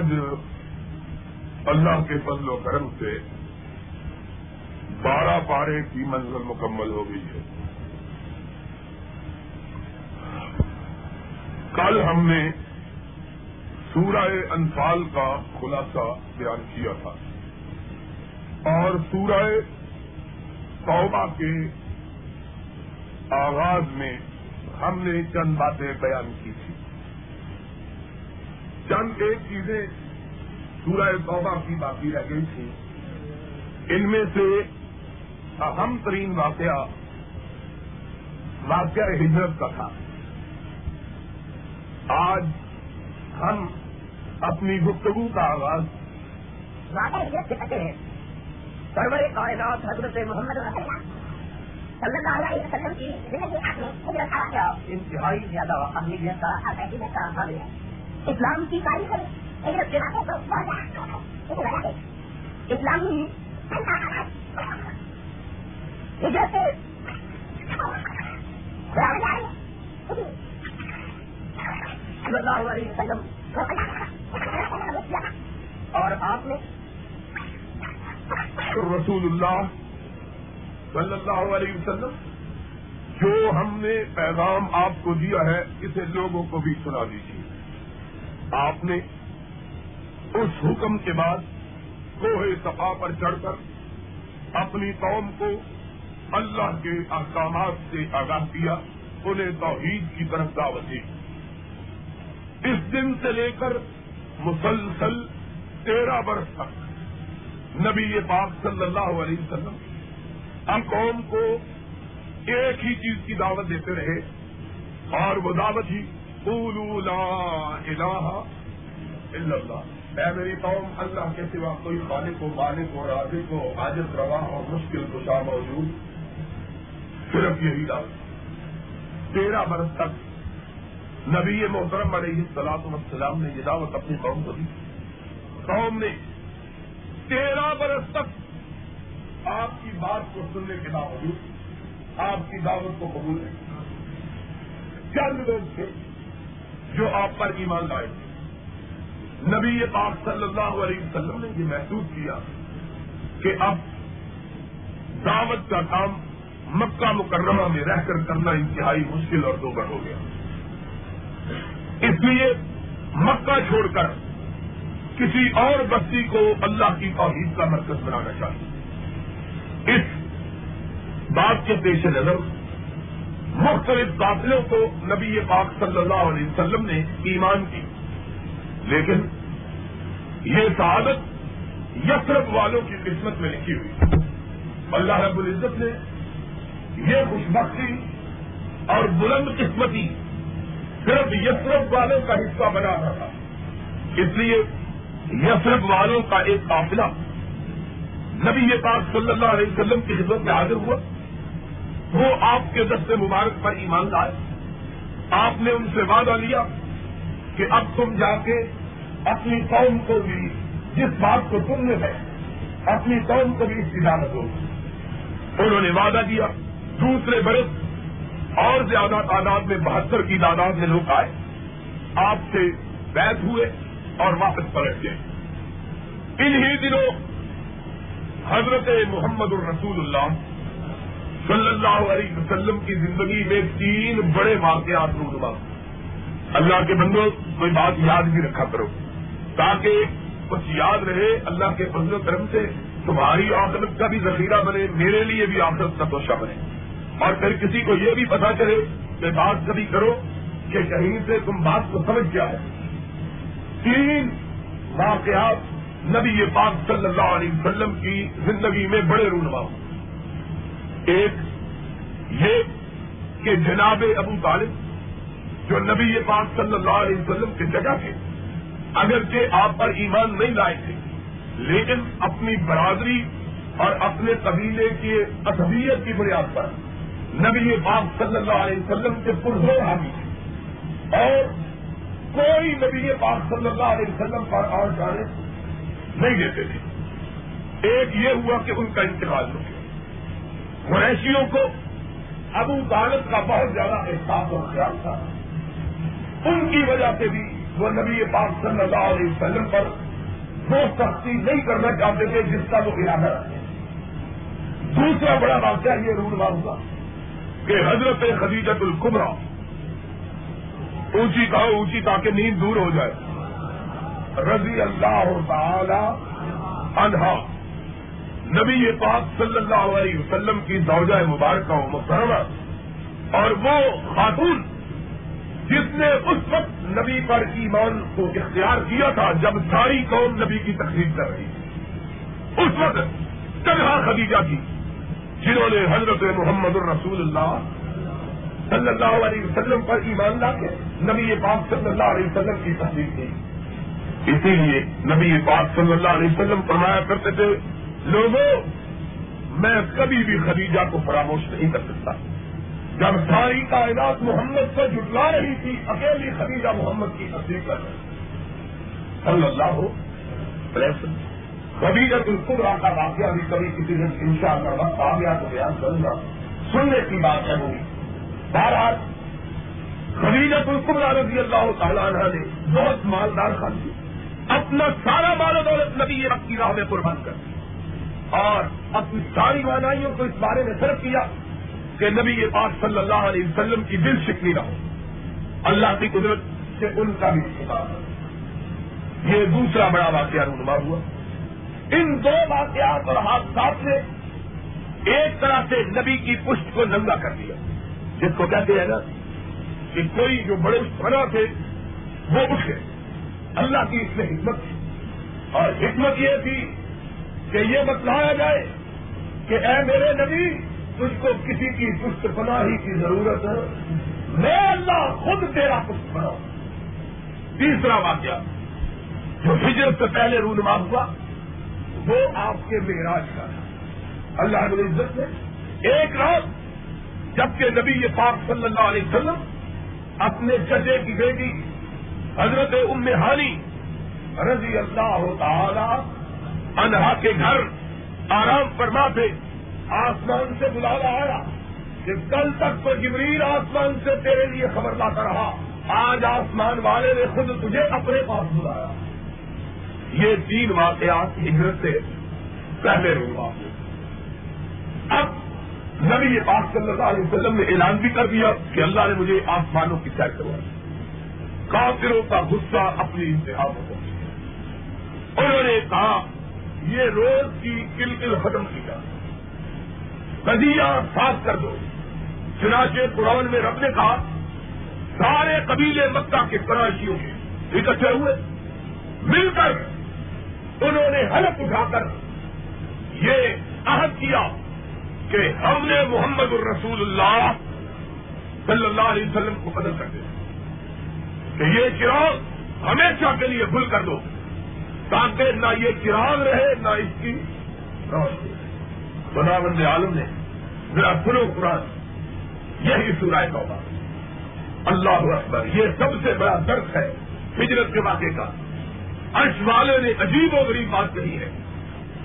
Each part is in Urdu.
آج اللہ کے فضل و کرم سے بارہ پارے کی منزل مکمل ہو گئی ہے۔ کل ہم نے سورہ انفال کا خلاصہ بیان کیا تھا اور سورہ توبہ کے آغاز میں ہم نے چند باتیں بیان کی تھی چند ایک چیزیں سورہ توبہ کی باقی رہ گئی تھی ان میں سے اہم ترین واقعہ واقعہ ہجرت کا تھا۔ آج ہم اپنی گفتگو کا آغاز ہیں۔ سرور کائنات حضرت محمد صلی اللہ علیہ وسلم کی انتہائی زیادہ اہمیت کا ہے۔ اسلام کی تاریخ ہے اسلامی ہجرت سے صلی اللہ علیہ وسلم اور آپ نے رسول اللہ صلی اللہ علیہ وسلم، جو ہم نے پیغام آپ کو دیا ہے، اسے لوگوں کو بھی سنا دیجیے آپ نے اس حکم کے بعد کوہ صفا پر چڑھ کر اپنی قوم کو اللہ کے احکامات سے آگاہ کیا، انہیں توحید کی طرف دعوت دی۔ اس دن سے لے کر مسلسل تیرہ برس تک نبی پاک صلی اللہ علیہ وسلم ہم قوم کو ایک ہی چیز کی دعوت دیتے رہے اور وہ دعوت ہی قولوا لا الہ الا اللہ۔ اے میری قوم، اللہ کے سوا کوئی خالق کو مالک کو راضی کو حاجت روا اور مشکل کشا موجود۔ صرف یہی دعوت تیرہ برس تک نبی محترم علیہ السلاط وسلام نے یہ دعوت اپنی قوم کو دی۔ قوم نے تیرہ برس تک آپ کی بات کو سننے کے باوجود آپ کی دعوت کو قبول نہیں۔ چند لوگ تھے۔ جو آپ پر ایمان لائے نبی پاک صلی اللہ علیہ وسلم نے یہ محسوس کیا کہ اب دعوت کا کام مکہ مکرمہ میں رہ کر کرنا انتہائی مشکل اور دوبر ہو گیا۔ اس لیے مکہ چھوڑ کر کسی اور بستی کو اللہ کی توحید کا مرکز بنانا چاہیے۔ اس بات کے پیش نظر مختلف قافلوں کو نبی پاک صلی اللہ علیہ وسلم نے ایمان کی۔ لیکن یہ سعادت یسرف والوں کی قسمت میں لکھی ہوئی۔ اللہ رب العزت نے یہ خوش بختی اور بلند قسمتی صرف یسرف والوں کا حصہ بنا رہا تھا۔ اس لیے یسرف والوں کا ایک قافلہ نبی یہ پاک صلی اللہ علیہ وسلم کی خدمت میں حاضر ہوا۔ وہ آپ کے دست مبارک پر ایمان لائے۔ آپ نے ان سے وعدہ لیا کہ اب تم جا کے اپنی قوم کو بھی جس بات کو تم نے ہے، اپنی قوم کو بھی اس کی ہو انہوں نے وعدہ دیا، دوسرے برس اور زیادہ تعداد میں بہتر کی تعداد میں لوگ آئے۔ آپ سے بیت ہوئے اور واپس پلٹ گئے۔ انہی دنوں حضرت محمد الرسول اللہ صلی اللہ علیہ وسلم کی زندگی میں تین بڑے واقعات رونما اللہ کے بندوں، کوئی بات یاد بھی رکھا کرو۔ تاکہ کچھ یاد رہے، اللہ کے فضل و کرم سے تمہاری آخرت کا بھی ذخیرہ بنے، میرے لیے بھی آخرت کا توشہ بنے۔ اور پھر کسی کو یہ بھی پتا چلے کہ بات کبھی کرو کہ کہیں سے تم بات کو سمجھ کیا ہے تین واقعات نبی پاک صلی اللہ علیہ وسلم کی زندگی میں بڑے رونما ایک یہ کہ جناب ابو طالب جو نبی پاک صلی اللہ علیہ وسلم کی جگہ تھے، اگرچہ آپ پر ایمان نہیں لائے تھے، لیکن اپنی برادری اور اپنے قبیلے کی اصبیت کی بنیاد پر نبی پاک صلی اللہ علیہ وسلم کے پرزور حامی تھے۔ اور کوئی نبی پاک صلی اللہ علیہ وسلم پر اور جانے نہیں دیتے تھے۔ ایک یہ ہوا کہ ان کا انتقال ہو گیا۔ قریشیوں کو ابو طالب کا بہت زیادہ احساس اور خیال تھا۔ ان کی وجہ سے بھی وہ نبی پاک صلی اللہ علیہ وسلم پر وہ سختی نہیں کرنا چاہتے تھے جس کا وہ ارادہ رکھے دوسرا بڑا واقعہ یہ رونما ہوا کہ حضرت خدیجت القمرا اونچی کہو اونچی تاکہ نیند دور ہو جائے۔ رضی اللہ تعالی انہا نبی پاک صلی اللہ علیہ وسلم کی زوجہ مبارکہ و محترمہ اور وہ خاتون جس نے اس وقت نبی پر ایمان کو اختیار کیا تھا جب ساری قوم نبی کی تقریب کر رہی تھی۔ اس وقت تنہا خدیجہ کی جنہوں نے حضرت محمد الرسول اللہ صلی اللہ علیہ وسلم پر ایمان لا کے نبی پاک صلی اللہ علیہ وسلم کی تصدیق کی۔ اسی لیے نبی پاک صلی اللہ علیہ وسلم فرمایا کرتے تھے لوگوں، میں کبھی بھی خدیجہ کو فراموش نہیں کر سکتا۔ جب ساری کائنات محمد سے جٹلا رہی تھی، اکیلی خدیجہ محمد کی تصدیق کر رہی صلی اللہ ہو کبھی جب القبرا کا واقعہ بھی کبھی کسی دن ان شاء اللہ وقت آ گیا تو بیان کروں گا۔ سننے کی بات ہے ہوگی بہرحال خبیجت القبرا رضی اللہ تعالیٰ عنہ نے بہت مالدار خان دی اپنا سارا مال و دولت نبی رب کی راہ میں قربان کر اور اپنی ساری مانائیوں کو اس بارے میں صرف کیا کہ نبی یہ بات صلی اللہ علیہ وسلم کی دل شکنی رہو اللہ کی قدرت سے ان کا بھی شکار یہ دوسرا بڑا واقعہ رونما ہوا۔ ان دو واقعات اور حادثات نے ایک طرح سے نبی کی پشت کو ننگا کر دیا۔ جس کو کہتے ہیں نا کہ کوئی جو بڑے بنا تھے، وہ اٹھ گئے۔ اللہ کی اس میں حکمت تھی۔ اور حکمت یہ تھی کہ یہ بتلایا جائے کہ اے میرے نبی، تجھ کو کسی کی پشت پناہی کی ضرورت ہے۔ میں اللہ خود تیرا پشت بناؤں۔ تیسرا واقعہ، جو ہجرت سے پہلے رونما ہوا، وہ آپ کے معراج کا تھا۔ اللہ علیہ عزت نے ایک رات جبکہ نبی یہ پاک صلی اللہ علیہ وسلم اپنے چچے کی بیٹی حضرت ام ہانی رضی اللہ تعالی انہا کے گھر آرام فرما تھے آسمان سے بلا آیا کہ کل تک تو جبریل آسمان سے تیرے لیے خبر لاتا رہا۔ آج آسمان والے نے خود تجھے اپنے پاس بلایا۔ یہ تین واقعات ہجرت سے پہلے ہوا اب نبی یہ بات صلی اللہ علیہ وسلم نے اعلان بھی کر دیا کہ اللہ نے مجھے آسمانوں کی سیر کروائی۔ کافروں کا غصہ اپنی انتہا پر پہنچ انہوں نے کہا یہ روز کی کل کل ختم کی جائے ندیاں صاف کر دو۔ چنانچہ قرآن میں رب نے کہا، سارے قبیلے مکہ کے کراشیوں کے اکٹھے ہوئے۔ مل کر انہوں نے حلف اٹھا کر یہ عہد کیا کہ ہم نے محمد الرسول اللہ صلی اللہ علیہ وسلم کو بدل کر دیا۔ کہ یہ چراغ ہمیشہ کے لیے بھول کر دو۔ تاکہ نہ یہ چراغ رہے، نہ اس کی روشنی بنا بند عالم نے میرا سنو قرآن۔ یہی سنائے گا اللہ اکبر، یہ سب سے بڑا درد ہے ہجرت کے واقعے کا۔ عرش والے نے عجیب و غریب بات کہی ہے۔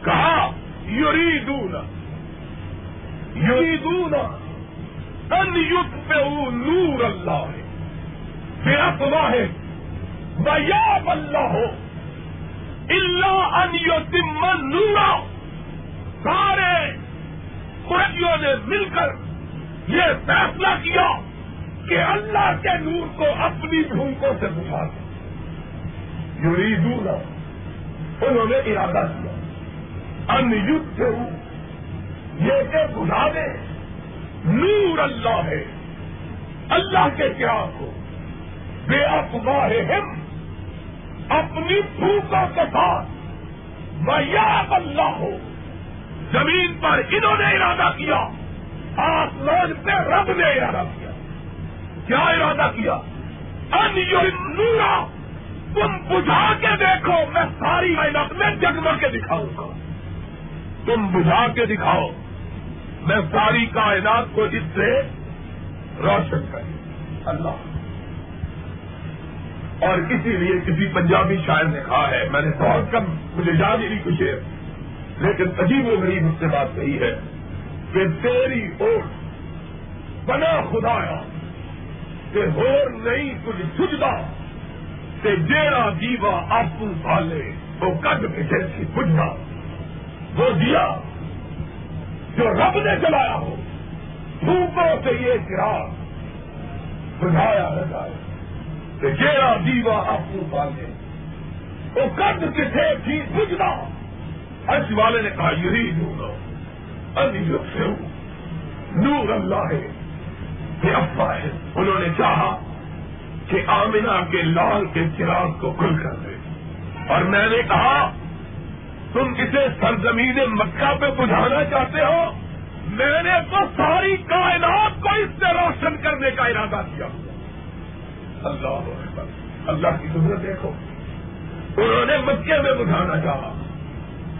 کہا یوری دون یوری دون ان یوت پہ نور اللہ۔ ہے بے افواہ ہے میاب اللہ۔ ہو اللہ ان نورا سارے قریوں نے مل کر یہ فیصلہ کیا کہ اللہ کے نور کو اپنی بھوکوں سے بچھا دیں یریدون. انہوں نے ارادہ کیا. ان یوتھ یہ کہ بجھا دے. نور اللہ ہے. اللہ کے کیا کو. بے افواہ ہم اپنی پھوکوں کے ساتھ میاب اللہ ہو زمین پر انہوں نے ارادہ کیا، آسمان پہ رب نے ارادہ کیا۔ کیا ارادہ کیا؟ ان نورا تم بجھا کے دیکھو، میں ساری محنت میں جگمگ کے دکھاؤں گا۔ تم بجھا کے دکھاؤ، میں ساری کائنات کو اس سے روشن کروں۔ اللہ۔ اور اسی لیے کسی پنجابی شاعر نے کہا ہے، میں نے بہت کم مجھے یاد ہی نہیں کچھ ہے۔ لیکن عجیب و غریب مجھ سے بات کہی ہے کہ تیری اوٹ بنا خدایا، کہ ہو نہیں کچھ سجدہ، کہ جیڑا دیوا آپ پالے، وہ کد کسی سی بجھنا وہ دیا جو رب نے جلایا ہو دھوپوں سے یہ چراغ بجھایا نہ جائے۔ کہ جیڑا دیوا آپ پالے۔ وہ کد کسی تھی بجھنا اس والے نے کہا، یہی نور ابھی سے نور اللہ ہے، یہ افواہ ہے۔ انہوں نے چاہا کہ آمنا کے لال کے چراغ کو کھل کر دے۔ اور میں نے کہا، تم اسے سرزمین مکہ پہ بجھانا چاہتے ہو؟ میں نے تو ساری کائنات کو اس سے روشن کرنے کا ارادہ کیا۔ اللہ اللہ کی قدرت دیکھو۔ انہوں نے مکے میں بجھانا چاہا۔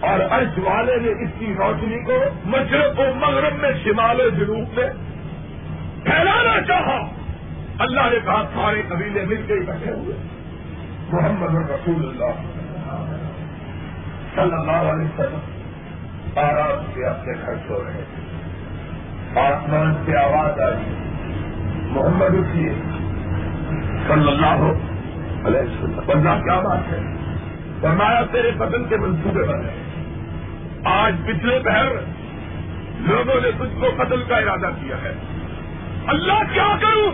اور عرش والے نے اس کی روشنی کو مشرق و مغرب میں، شمال جنوب میں پھیلانا چاہا۔ اللہ نے کہا، سارے قبیلے مل کے ہی بیٹھے ہوئے۔ محمد رسول اللہ صلی اللہ علیہ وسلم آرام سے اپنے گھر سو رہے۔ آسمان سے آواز آئی۔ محمد اٹھیے۔ صلی اللہ علیہ وسلم۔ اللہ کیا بات ہے؟ فرمایا، تیرے بدن کے منصوبے بنے آج پچھلے پہر لوگوں نے تجھ کو قتل کا ارادہ کیا ہے۔ اللہ کیا کروں؟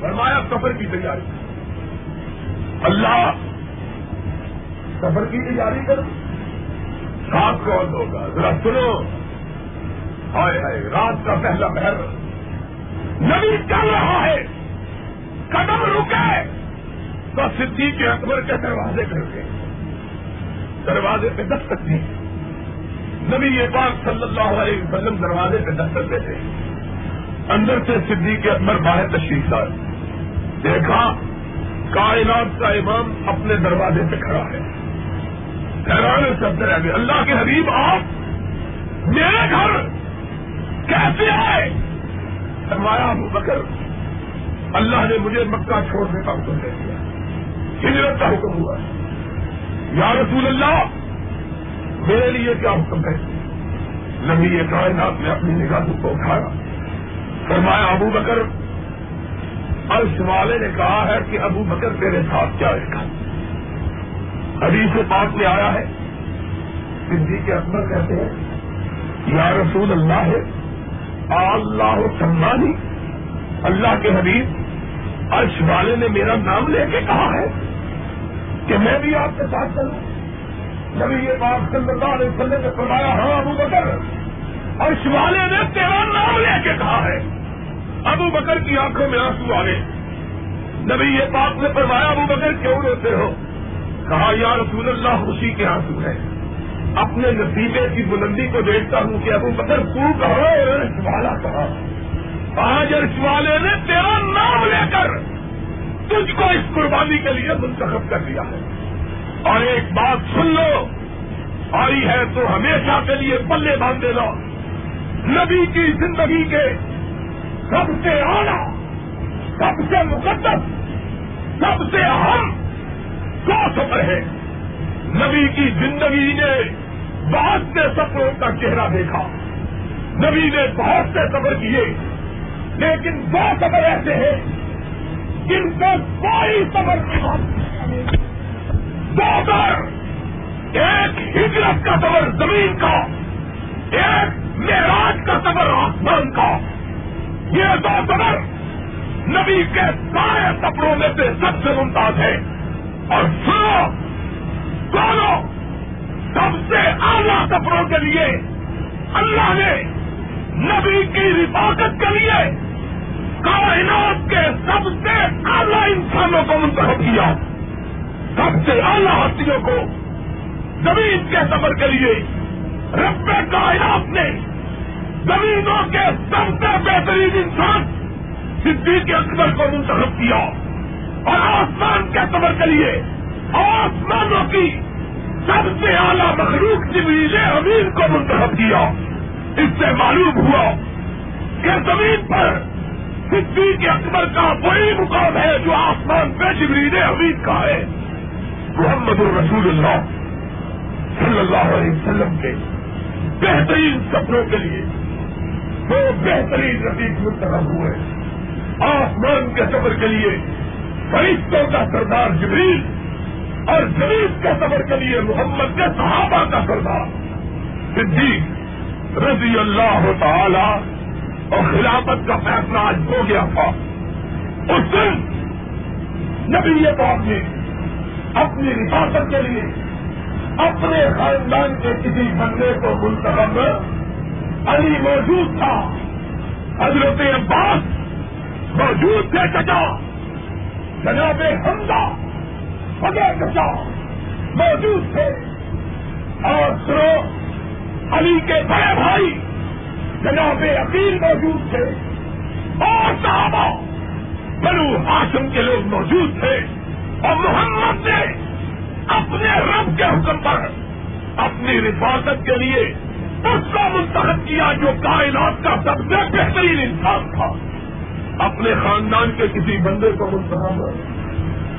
فرمایا سفر کی تیاری۔ اللہ سفر کی تیاری کروں ساتھ کون ہوگا؟ ذرا سنو۔ ہائے ہائے رات کا پہلا پہر نبی چل رہا ہے۔ قدم رکے تو صدیق کے اکبر کے دروازے کر کے دروازے پہ دستک دی نبی یہ بات صلی اللہ علیہ وسلم دروازے پہ دستک دیتے۔ اندر سے صدیق کے اکبر باہر تشریف لائے۔ دیکھا، کائنات کا امام اپنے دروازے پہ کھڑا ہے۔ حیران سب رہ گئے۔ اللہ کے حبیب، آپ میرے گھر کیسے آئے؟ فرمایا، ابو بکر اللہ نے مجھے مکہ چھوڑنے کا حکم دے دیا۔ ہجرت کا حکم ہوا۔ یا رسول اللہ، میرے لیے کیا حکم ہے؟ نبی یہ کائنات نے اپنی نگاہ کو اٹھایا۔ فرمایا، ابو بکر، عرش والے نے کہا ہے کہ ابو بکر تیرے ساتھ کیا رہے گا حدیث سے پاس میں آیا ہے۔ سندھی کے اکبر کہتے ہیں، یا رسول اللہ ہے اللہ سمانی، اللہ کے حبیب عرش والے نے میرا نام لے کے کہا ہے کہ میں بھی آپ کے ساتھ چلوں۔ نبی یہ بات صلی اللہ علیہ وسلم نے فرمایا ہاں ابو بکر، عرش والے نے تیرا نام لے کے کہا ہے۔ ابو بکر کی آنکھوں میں آنسو آ گئے نبی یہ بات نے فرمایا، ابو بکر، کیوں روتے ہو؟ کہا، یا رسول اللہ خوشی کے آنسو ہے اپنے نصیبے کی بلندی کو دیکھتا ہوں کہ ابو بکر تو کہو والا کہا آج عرش والے نے تیرا نام لے کر تجھ کو اس قربانی کے لیے منتخب کر دیا ہے۔ اور ایک بات سن لو، آئی ہے تو ہمیشہ کے لیے پلے باندھے لو نبی کی زندگی کے سب سے اعلیٰ، سب سے مقدس، سب سے اہم دو سفر ہے نبی کی زندگی نے بہت سے سفروں کا چہرہ دیکھا۔ نبی نے بہت سے سفر کیے۔ لیکن دو سفر ایسے ہیں جن کو کوئی سفر نہیں دو سفر، ایک ہجرت کا سفر زمین کا، ایک معراج کا سفر آسمان کا۔ یہ دو سفر نبی کے سارے سفروں میں سے سب سے ممتاز ہے اور سنو دونوں سب سے اعلیٰ سفروں کے لیے اللہ نے نبی کی حفاظت کے لیے کائنات کے سب سے اعلیٰ انسانوں کو منتخب کیا۔ سب سے اعلیٰ ہستیوں کو زمین کے سفر کے لیے رب کائنات نے زمینوں کے سب سے بہترین انسان صدیق اکبر کو منتخب کیا۔ اور آسمان کے سفر کے لیے آسمانوں کی سب سے اعلیٰ مخلوق جبریل امین کو منتخب کیا۔ اس سے معلوم ہوا کہ زمین پر صدیق اکبر کا وہی مقام ہے جو آسمان پہ جبریل امین کا ہے۔ محمد الرسول اللہ صلی اللہ علیہ وسلم کے بہترین سفروں کے لیے دو بہترین رفیق منتخب ہوئے۔ آسمان کے سفر کے لیے فرشتوں کا سردار جبریل اور جلیب کے سفر کے لیے محمد کے صحابہ کا سردار صدیق رضی اللہ تعالی اور خلافت کا فیصلہ آج ہو گیا تھا۔ اس دن نبی یہ پاک نے اپنی حفاظت کے لیے اپنے خاندان کے کسی بندے کو منتخب علی موجود تھا۔ حضرت عباس موجود تھے چچا۔ جناب حمزہ فضا چچا موجود تھے۔ اور سرو علی کے بڑے بھائی جناب عقیل موجود تھے۔ اور صحابہ، بنو ہاشم کے لوگ موجود تھے۔ اور محمد نے اپنے رب کے حکم پر اپنی حفاظت کے لیے اس کو منتخب کیا جو کائنات کا سب سے بہترین انسان تھا۔ اپنے خاندان کے کسی بندے کو منتخب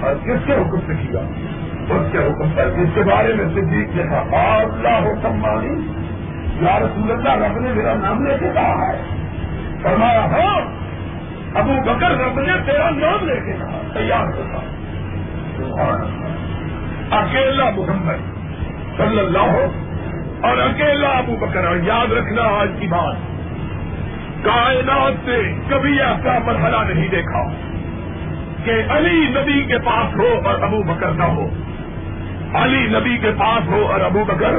اور کس کے حکم سے کیا؟ اس کے حکم پر جس کے بارے میں صدیق نے کہا اللہ حکم مانی یا رسول اللہ، رب نے میرا نام لے کے کہا ہے۔ فرمایا ہاں ابو بکر رب نے تیرا نام لے کے کہا، تیار ہوتا اکیلا محمد صلی اللہ اور اکیلا ابو بکر اور یاد رکھنا آج کی بات۔ کائنات سے کبھی ایسا مرحلہ نہیں دیکھا کہ علی نبی کے پاس ہو اور ابو بکر نہ ہو۔ علی نبی کے پاس ہو اور ابو بکر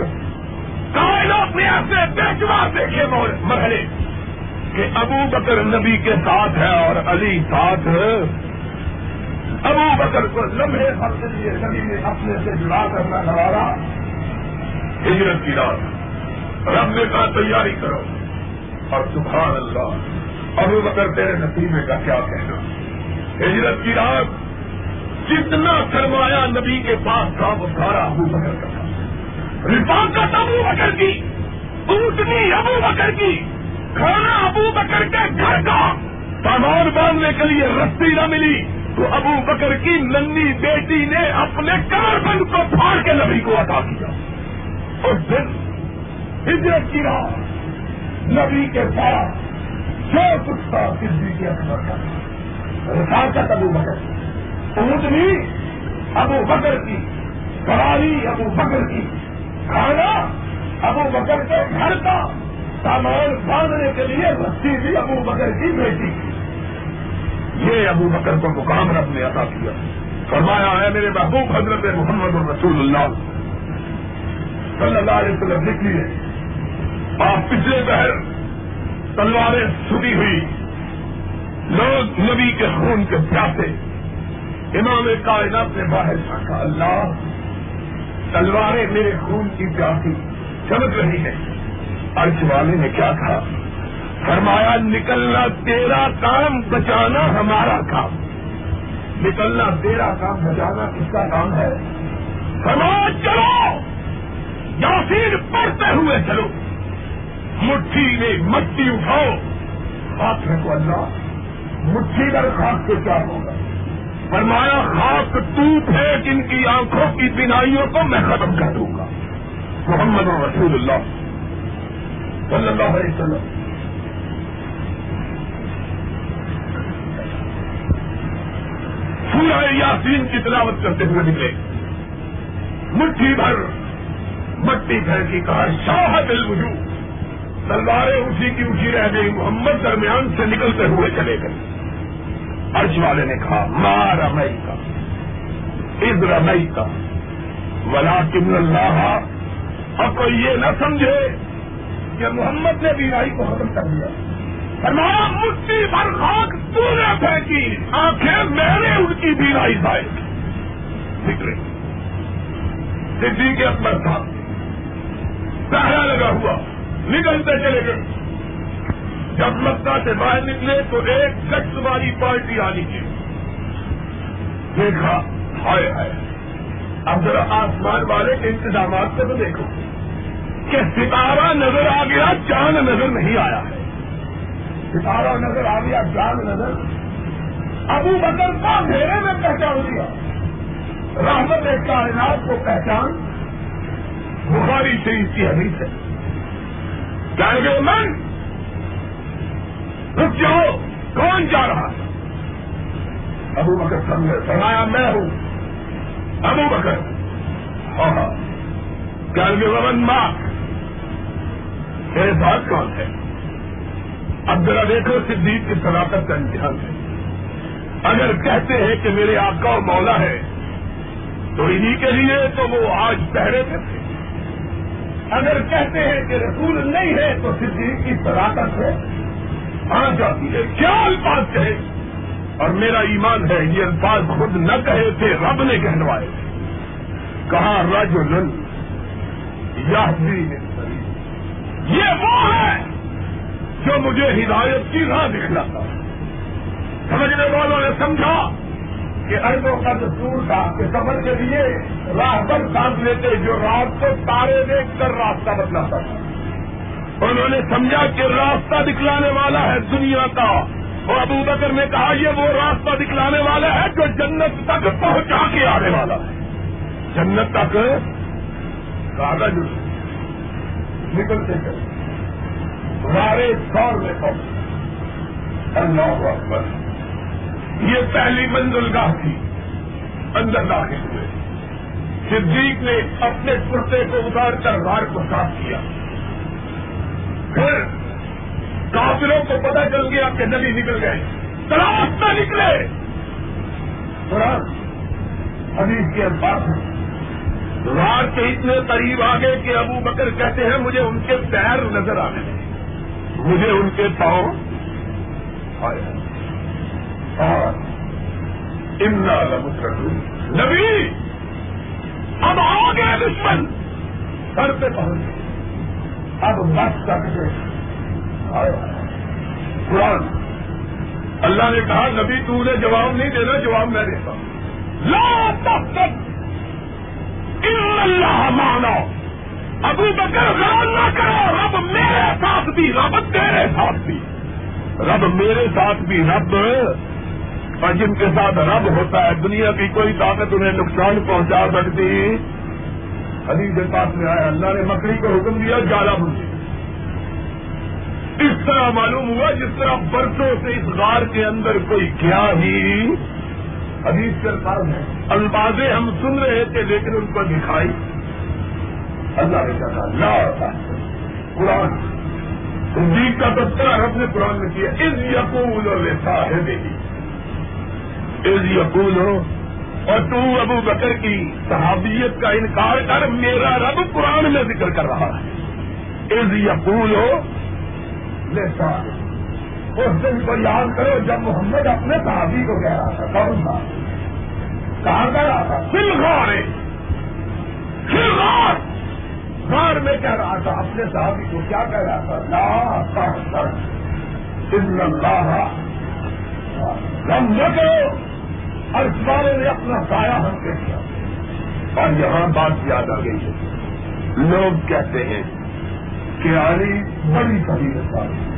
کائنات میں ایسے بیچوار دیکھے مرحلے۔ کہ ابو بکر نبی کے ساتھ ہے اور علی ساتھ ابو بکر کو لمحے حق کے لیے نبی نے اپنے سے جڑا کرنا نوارا، ہجرت کی رات۔ رب نے کہا، تیاری کرو۔ اور سبحان اللہ، ابو بکر تیرے نتیجے کا کیا کہنا۔ ہجرت کی رات، جتنا سرمایہ نبی کے پاس تھا، وہ سارا ابو بکر کا۔ رفاقت ابو بکر کی، اونٹنی ابو بکر کی، کھانا ابو بکر کے گھر کا سامان باندھنے کے لیے رسی نہ ملی تو ابو بکر کی ننی بیٹی نے اپنے کمر بند کو پھاڑ کے نبی کو عطا کیا۔ اور پھر ہجرت کی رات نبی کے ساتھ جو کچھ تھا سدھی کے اکبر کا۔ رفاقت ابو بکر اونٹنی ابو بکر کی، کرالی ابو بکر کی۔ کھانا ابو بکر کے گھر کا سامان باندھنے کے لیے رسی بھی ابو بکر کی بیٹی کی۔ یہ ابو بکر کو مقام رب نے عطا کیا۔ فرمایا ہے میرے محبوب حضرت محمد الرسول اللہ۔ صلی اللہ علیہ وسلم نکلی آپ پچھلے بہر تلواریں چھٹی ہوئی لوگ نبی کے خون کے پیاسے امام کائنات نے باہر جھانکا اللہ تلواریں میرے خون کی پیاسی چمک رہی ہیں۔ ارج والے نے کیا کہا؟ فرمایا، نکلنا تیرا کام، بچانا ہمارا کام۔ نکلنا تیرا کام، بچانا کس کا کام ہے۔ فرمایا چلو! یاسین پڑھتے ہوئے چلو۔ مٹھی میں مٹی اٹھاؤ۔ ہاتھ میں کو اللہ، مٹھی پر خاص سے کیا ہوگا؟ فرمایا خاص تو پھینک ان کی آنکھوں کی بینائیوں کو میں ختم کر دوں گا۔ محمد رسول اللہ صلی اللہ علیہ وسلم۔ سورہ یاسین کی تلاوت کرتے ہوئے نکلے۔ مٹھی بھر، مٹی پھینکی کہا شاہ دل بجو تلواریں اٹھی کی اٹھی رہ گئی، محمد درمیان سے نکلتے ہوئے چلے گئے۔ ارش والے نے کہا ماں رمئی کا عز رمئی کا ولا کم اللہ اب کوئی یہ نہ سمجھے کہ محمد نے بیماری کو ختم کر دیا۔ ہمارا مٹھی بھر خاک تو نے پھینکی، آنکھیں میں نے ان کی بیماری ظاہر کی فکرے سدھی کے اکبر تھا پہلا لگا ہوا، نکلتے چلے گئے۔ جب مکہ سے باہر نکلے تو ایک گشت والی پارٹی آنی تھی دیکھا، ہائے ہائے۔ اب ذرا آسمان والے کے انتظامات سے تو دیکھو۔ کہ ستارہ نظر آ گیا، چاند نظر نہیں آیا۔ ہے ستارہ نظر آ گیا، چاند نظر۔ ابو بکر کو اندھیرے میں پہچان دیا رحمت کائنات کو پہچان۔ بخاری شریف کی حدیث ہے۔ کہیں گے من رک جاؤ، کون جا رہا ہے؟ ابو بکر فرمایا، میں ہوں۔ ابو بکر۔ ہاں ہاں ومن ماں میرے ساتھ کون ہے؟ اب ذرا دیکھو صدیق کی صداقت کا امتحان ہے۔ اگر کہتے ہیں کہ میرے آقا و مولا ہے تو انہی کے لیے تو وہ آج پہرے پہ تھے۔ اگر کہتے ہیں کہ رسول نہیں ہے تو صدیق کی صداقت سے آ جاتی ہے۔ کیا الفاظ کہے اور میرا ایمان ہے، یہ الفاظ خود نہ کہے تھے رب نے کہنوائے کہا رج رن یا یہ وہ ہے جو مجھے ہدایت کی راہ دکھلاتا سمجھنے والوں نے سمجھا کہ اربوں کا دستور تھا کہ سفر کے لیے راہ پر سانس لیتے جو رات کو تارے دیکھ کر راستہ بدلاتا تھا۔ انہوں نے سمجھا کہ راستہ دکھلانے والا ہے دنیا کا۔ اور ابو بکر نے کہا، یہ وہ راستہ دکھلانے والا ہے جو جنت تک پہنچا کے آنے والا ہے۔ جنت تک کاغذ نکلتے چلے سارے سور میں پہنچ اللہ اکبر۔ یہ پہلی منزل گاہ تھی۔ اندر داخل ہوئے۔ صدیق نے اپنے کرتے کو اتار کر غار کو صاف کیا۔ پھر کافروں کو پتہ چل گیا کہ نبی نکل گئے۔ تلاش نہ نکلے۔ قرآن حدیث کے الفاظ ہیں کے اتنے قریب آگے کہ ابو بکر کہتے ہیں، مجھے ان کے پیر نظر آنے مجھے ان کے پاؤں اور نبی، اب آ گئے دشمن۔ سر پہ پہنچ گئے۔ اب بس کر کے قرآن۔ اللہ نے کہا، نبی تو نے جواب نہیں دینا، جواب میں دیتا ہوں۔ لا تک اللہ مانو ابو بکر غور نہ کرو، رب میرے ساتھ بھی، رب تیرے ساتھ بھی۔ رب میرے ساتھ بھی، رب۔ اور جن کے ساتھ رب ہوتا ہے، دنیا کی کوئی طاقت انہیں نقصان پہنچا سکتی۔ حدیث کے پاس میں آیا، اللہ نے مکڑی کو حکم دیا، جالا بجے اس طرح معلوم ہوا جس طرح برسوں سے اس غار کے اندر کوئی کیا ہی حدیث کے الفاظ ہیں۔ الفاظیں ہم سن رہے تھے لیکن ان کو دکھائی۔ اللہ نے کہا لا قرآن۔ صدیق کا تذکرہ رب نے قرآن میں کیا از یقول اور صاحب از یقول ہو اور تو ابو بکر کی صحابیت کا انکار کر میرا رب قرآن میں ذکر کر رہا ہے۔ از یقول ہو لے اس دن کو یاد کرو جب محمد اپنے صحابی کو کہہ رہا تھا، کون تھا؟ کہاں کہہ رہا تھا؟ فل غار فل غار غار میں کہہ رہا تھا، اپنے صحابی کو کیا کہہ رہا تھا؟ لا اللہ ہم نہ کرو اور اس بارے نے اپنا سایہ ہم سے کیا۔ اور یہاں بات یاد آ گئی ہے۔ لوگ کہتے ہیں کہ علی بڑی کبھی والی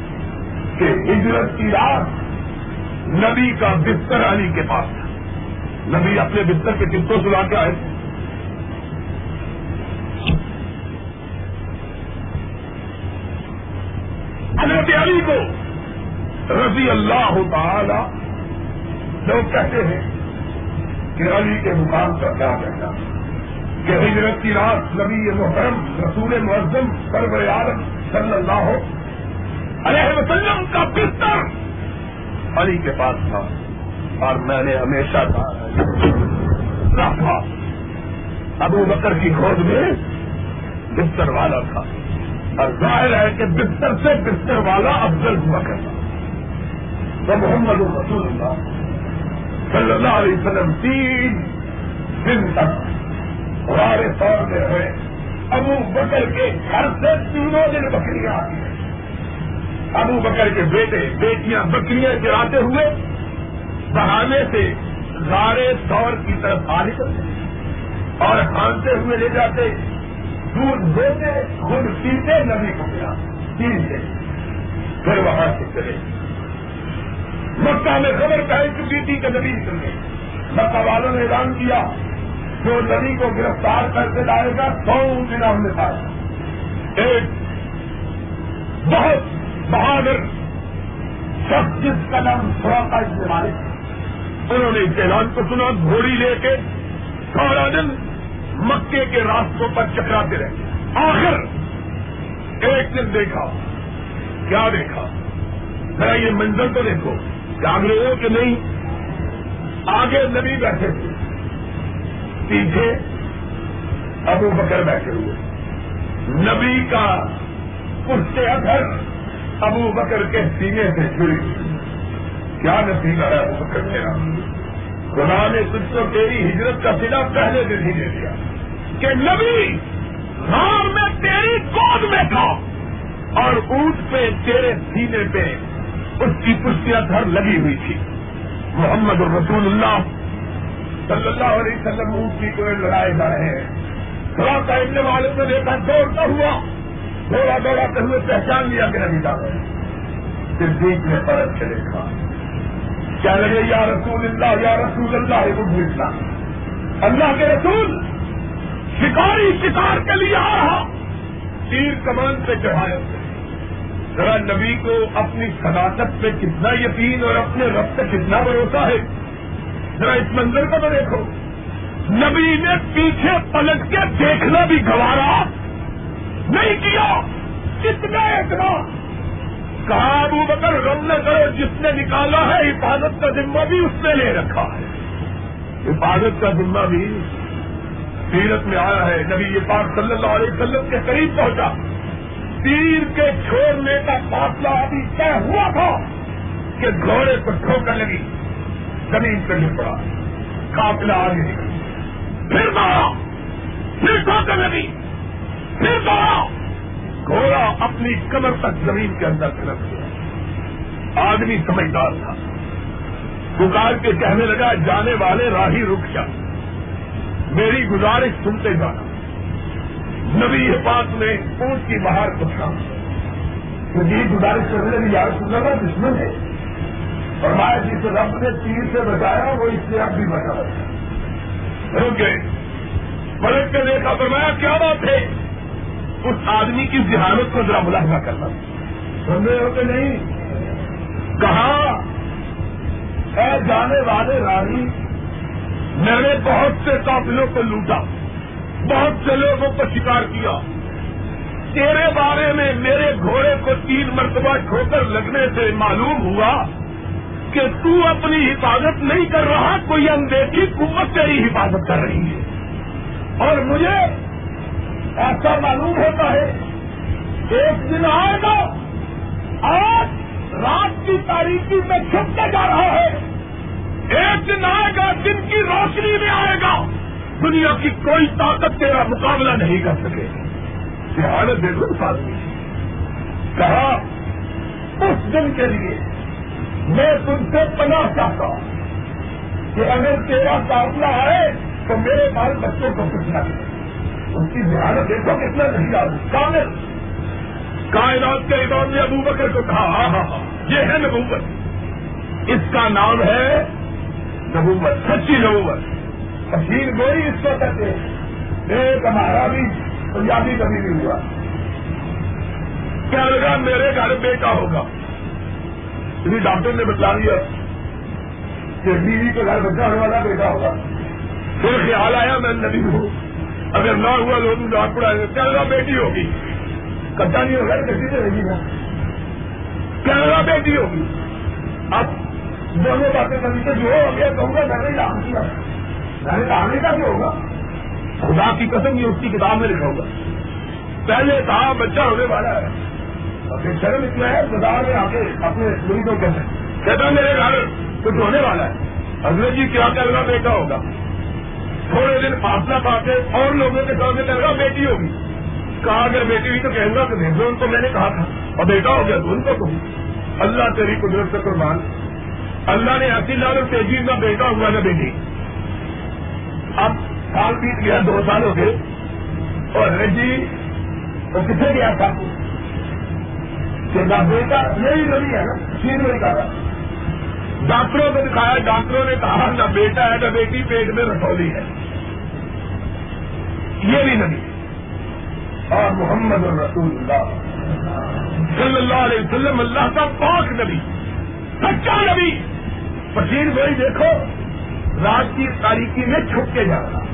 کہ ہجرت کی رات نبی کا بستر علی کے پاس تھا۔ نبی اپنے بستر کے کتوں سلا کے آئے حضرت علی کو۔ رضی اللہ تعالی لوگ کہتے ہیں کہ علی کے مقام کا کیا کہنا کہ ہجرت کی رات نبی محرم رسول معظم، سرور عالم صلی اللہ ہو علیہ وسلم کا بستر علی کے پاس تھا۔ اور میں نے ہمیشہ تھا ابو بکر کی کھوج میں بستر والا تھا۔ اور ظاہر ہے کہ بستر سے بستر والا افضل ہوا کرتا۔ تو محمد رسول اللہ صلی اللہ علیہ وسلم تین دن تک ہمارے طور پہ ہوئے ابو بکر کے گھر سے تینوں دن بکریاں آتی ہیں۔ ابو بکر کے بیٹے، بیٹیاں بکریاں چراتے ہوئے بہانے سے گارے دور کی طرف آ نکلتے اور ہانستے ہوئے لے جاتے دودھ دیتے خود پیتے، نبی کو گیا پیتے پھر وہاں سے چلے۔ مکہ میں خبر پہل چکی تھی کہ نبی چل گئی مکہ والوں نے اعلان کیا جو نبی کو گرفتار کر کے لائے گا، سو دن ہم نے ایک بہت بہادر شخص جس کا نام تھوڑا کا استعمال انہوں نے اس اعلان کو سنا، گھوڑی لے کے سارا دن مکے کے راستوں پر چکراتے رہے۔ آخر ایک دن دیکھا، کیا دیکھا؟ ذرا یہ منظر تو دیکھو۔ جاگ رہے ہو کہ نہیں؟ آگے نبی بیٹھے تھے۔ پیچھے ابو بکر بیٹھے ہوئے۔ نبی کا پشتے اثر ابو بکر کے سینے سے جڑی کیا نتیجہ ہے ابو بکر میرا خدا نے تجھ کو تیری ہجرت کا سلا پہلے دن ہی دے دیا۔ کہ نبی، غار میں تیری گود میں تھا اور اونٹ پہ، تیرے سینے پہ اس کی پشتیاں گھر لگی ہوئی تھی۔ محمد الرسول اللہ صلی اللہ علیہ وسلم اونٹ کی کوئی لڑائے جا رہے ہیں۔ تھوڑا سا اتنے والے نے دیکھا دوڑتا ہوا، دوڑا دوڑاتے ہوئے پہچان لیا کہ نہیں جا رہے پھر بیچ میں پرت سے دیکھا۔ کیا لگے، یا رسول اللہ، یا رسول اللہ، یہ اللہ کے رسول شکاری شکار کے لیے آ رہا۔ تیر کمان سے چڑھائے۔ ذرا نبی کو اپنی صداقت پہ کتنا یقین اور اپنے رب سے کتنا بھروسہ ہے، ذرا اس منظر کو تو دیکھو۔ نبی نے پیچھے پلٹ کے دیکھنا بھی گوارا نہیں کیا، کتنا اتنا کہا ابو بکر، غم نہ کرو، جس نے نکالا ہے، حفاظت کا ذمہ بھی اس نے لے رکھا ہے۔ حفاظت کا ذمہ بھی سیرت میں آیا ہے، نبی یہ پاک صلی اللہ علیہ وسلم کے قریب پہنچا۔ تیر کے چھوڑنے کا فاصلہ ابھی طے ہوا تھا کہ گھوڑے کو ٹھوکر لگی، زمین پہ گر پڑا، قافلہ آگے نکل پھر دوڑا پھر ٹھوکر لگی، پھر دوڑا گھوڑا اپنی کمر تک زمین کے اندر کھڑک گیا آدمی سمجھدار تھا۔ پکار کے کہنے لگا، جانے والے راہی رک جا۔ میری گزارش سنتے جانا۔ نبی پاک نے اونٹ کی باہر پوچھا جی گزارش کرنے لگی، یار سننا دشمن ہے. اور مایا جس رب نے تیر سے بچایا، وہ اس سے اب بھی بچا رک گئے پلٹ کے دیکھا، فرمایا، کیا بات ہے؟ اس آدمی کی ذہانت کو ذرا ملاحظہ کرنا۔ سن رہے ہو کہ نہیں؟ کہا، اے جانے والے رانی، میں نے بہت سے قافلوں کو لوٹا۔ بہت سے لوگوں کو شکار کیا۔ تیرے بارے میں میرے گھوڑے کو تین مرتبہ ٹھوکر لگنے سے معلوم ہوا کہ تو اپنی حفاظت نہیں کر رہا، کوئی اندیکھی قوت تیری حفاظت کر رہی ہے۔ اور مجھے ایسا معلوم ہوتا ہے، ایک دن آئے گا، آج رات کی تاریخی میں چھپتے جا رہا ہے۔ ایک دن آئے گا، دن کی روشنی میں آئے گا۔ دنیا کی کوئی طاقت تیرا مقابلہ نہیں کر سکے۔ یہ حالت دیکھو اس آدمی کہا، اس دن کے لیے میں تم سے پناہ چاہتا ہوں کہ اگر تیرا قابلہ آئے تو میرے بال بچوں کو کچھ نہ کرے۔ کی حالت دیکھو کتنا نہیں آدمی۔ کامل۔ کائنات کے امام نے ابو بکر کو کہا ہاں ہاں ہاں یہ ہے نبوت۔ اس کا نام ہے نبوت، سچی نبوت۔ تفصیل گوئی اس کو کہتے ایک ہمارا بھی پنجابی کبھی نہیں ہوا۔ کیا لگا میرے گھر بیٹا ہوگا؟ اسی ڈاکٹر نے بتلا دیا کہ بیوی کے گھر بچہ ہونے والا بیٹا ہوگا۔ پھر خیال آیا میں نبی ہوں۔ اگر نہ ہوا تو تم ڈاک پڑا کیا لگا بیٹی ہوگی؟ کچا نہیں ہوگا، کسی سے رہی گا کیا لگا بیٹی ہوگی؟ اب دونوں باتیں کبھی سے جو ہو گیا کہوں گا، میں نے جان کیا کا کیا ہوگا۔ خدا کی قسم یہ اس کی کتاب میں لکھا ہوگا۔ پہلے کہا بچہ ہونے والا ہے۔ اور پھر شرم اتنا ہے، خدا میں آ کے اپنے مریضوں کے کہتا میرے گھر کچھ ہونے والا ہے۔ اگلے جی کیا کر رہا بیٹا ہوگا۔ تھوڑے دن فاصلہ پا کے اور لوگوں کے سامنے کر رہا، بیٹی ہوگی۔ کہا، اگر بیٹی ہوئی تو کہوں گا کہ بھیجو۔ ان کو میں نے کہا تھا۔ اور بیٹا ہو گیا تو ان کو کہوں۔ اللہ تیری قدرت سے قربان۔ اللہ نے ایسی لال تیزی نہ بیٹا ہوا نہ بیٹی۔ اب سال بیت گیا، دو سال ہو گئے۔ اور رجی، وہ کتنے گیا تھا؟ بیٹا یہی نہیں ہے نا چین نہیں کہا ڈاکٹروں کو دکھایا، ڈاکٹروں نے کہا، نہ بیٹا ہے، نہ بیٹی، پیٹ میں رسولی ہے۔ یہ بھی نہیں اور محمد الرسول اللہ۔ صلی اللہ علیہ وسلم، اللہ کا پاک نبی، سچا نبی۔ پشین گوئی دیکھو رات کی تاریخی میں چھپ کے جا رہا۔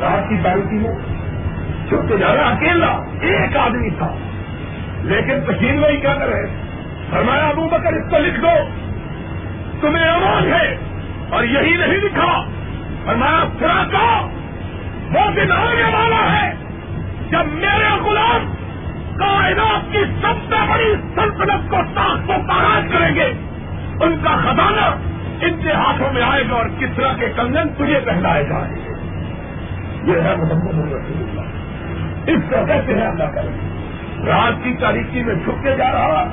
رات کی تاریخی میں چھپ کے جا رہا، اکیلا، ایک آدمی تھا۔ لیکن پشین گوئی کیا کرے فرمایا، ابو بکر، اس کو لکھ دو۔ تمہیں امان ہے اور یہی نہیں لکھا۔ فرمایا فرا کا وہ دن آنے والا ہے۔ جب میرے غلام کائنات کی سب سے بڑی سلطنت کو ساخ کو تاراج کریں گے، ان کا خزانہ ان کے ہاتھوں میں آئے گا اور کس طرح کے کنگن تجھے پہنائے جائیں گے؟ یہ ہے محمد رسول اللہ۔ اس طرح سے ہے اللہ کریں رات کی تاریخی میں چھپ کے جا رہا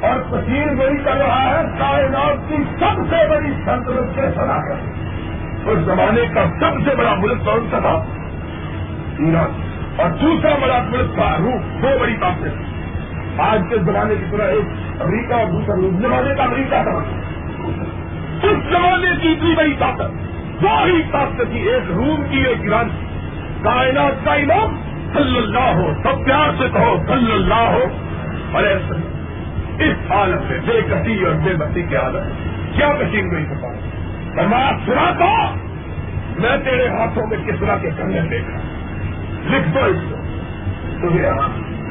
اور پسین گوئی کر رہا ہے، کائنات کی سب سے بڑی سلطنت کے سنا کر اس زمانے کا سب سے بڑا ملک کون سا تھا؟ ایران۔ اور دوسرا بڑا ملک تھا روس دو بڑی طاقتیں آج کے زمانے کی طرح ایک امریکہ اور دوسرا روس زمانے کا امریکہ تھا۔ اس زمانے کی اتنی بڑی طاقت، دو ہی طاقت تھی ایک روم کی، ایک ایران کائنات کا امام صلی اللہ ہو، سب پیار سے کہو، صلی اللہ ہو۔ ارے اس حالت میں بے کسی اور بے بسی کی عادت کیا کشی نہیں سکتا میں سنا تھا میں تیرے ہاتھوں میں کس طرح کے کنگن دیکھا۔ لکھ دو اس کو۔ تو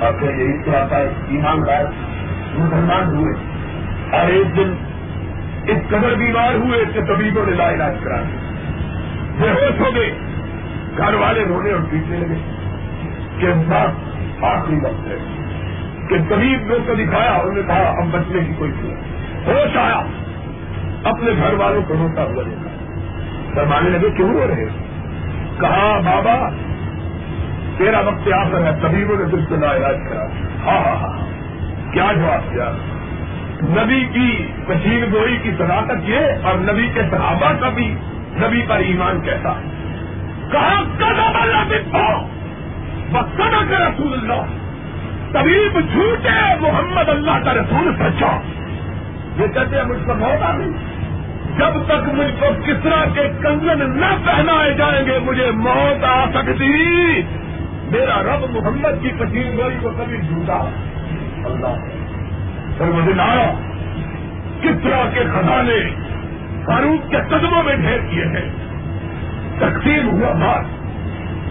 آخر یہی تو آتا ہے ایماندار مسلمان ہوئے۔ اور ایک دن اس قدر بیمار ہوئے کہ طبیبوں نے لا علاج کرا بے ہوش ہو گئے۔ گھر والے رونے اور پیٹنے لگے کہ بات آخری وقت ہے۔ کہ طبیب نے کو دکھایا، انہوں نے کہا، اب بچنے کی کوئی ضرورت ہوش آیا۔ اپنے گھر والوں کو روتا ہوا دیکھا۔ فرمانے لگے، کیوں ہو رہے کہا، بابا، تیرا وقت آخر ہے، طبیبوں نے تم سے لا علاج کرا ہاں،, ہاں ہاں ہاں۔ کیا جواب دیا؟ نبی کی مشین گوئی کی صداقت یہ اور نبی کے صحابہ کا بھی نبی پر ایمان کیسا ہے؟ کہاں قدم اللہ بسنا کا رسول اللہ۔ طبیب جھوٹے محمد اللہ کا رسول سچا۔ یہ کہتے ہیں مجھ پر موت آ گئی۔ جب تک مجھ کو کس طرح کے کنگن نہ پہنائے جائیں گے، مجھے موت آ سکتی۔ میرا رب محمد کی پچیس گوئی کو کبھی جھوٹا۔ اللہ۔ پھر مجھے لایا کس طرح کے خزانے فاروق کے قدموں میں ڈھیر کیے ہیں۔ تقسیم ہوا بات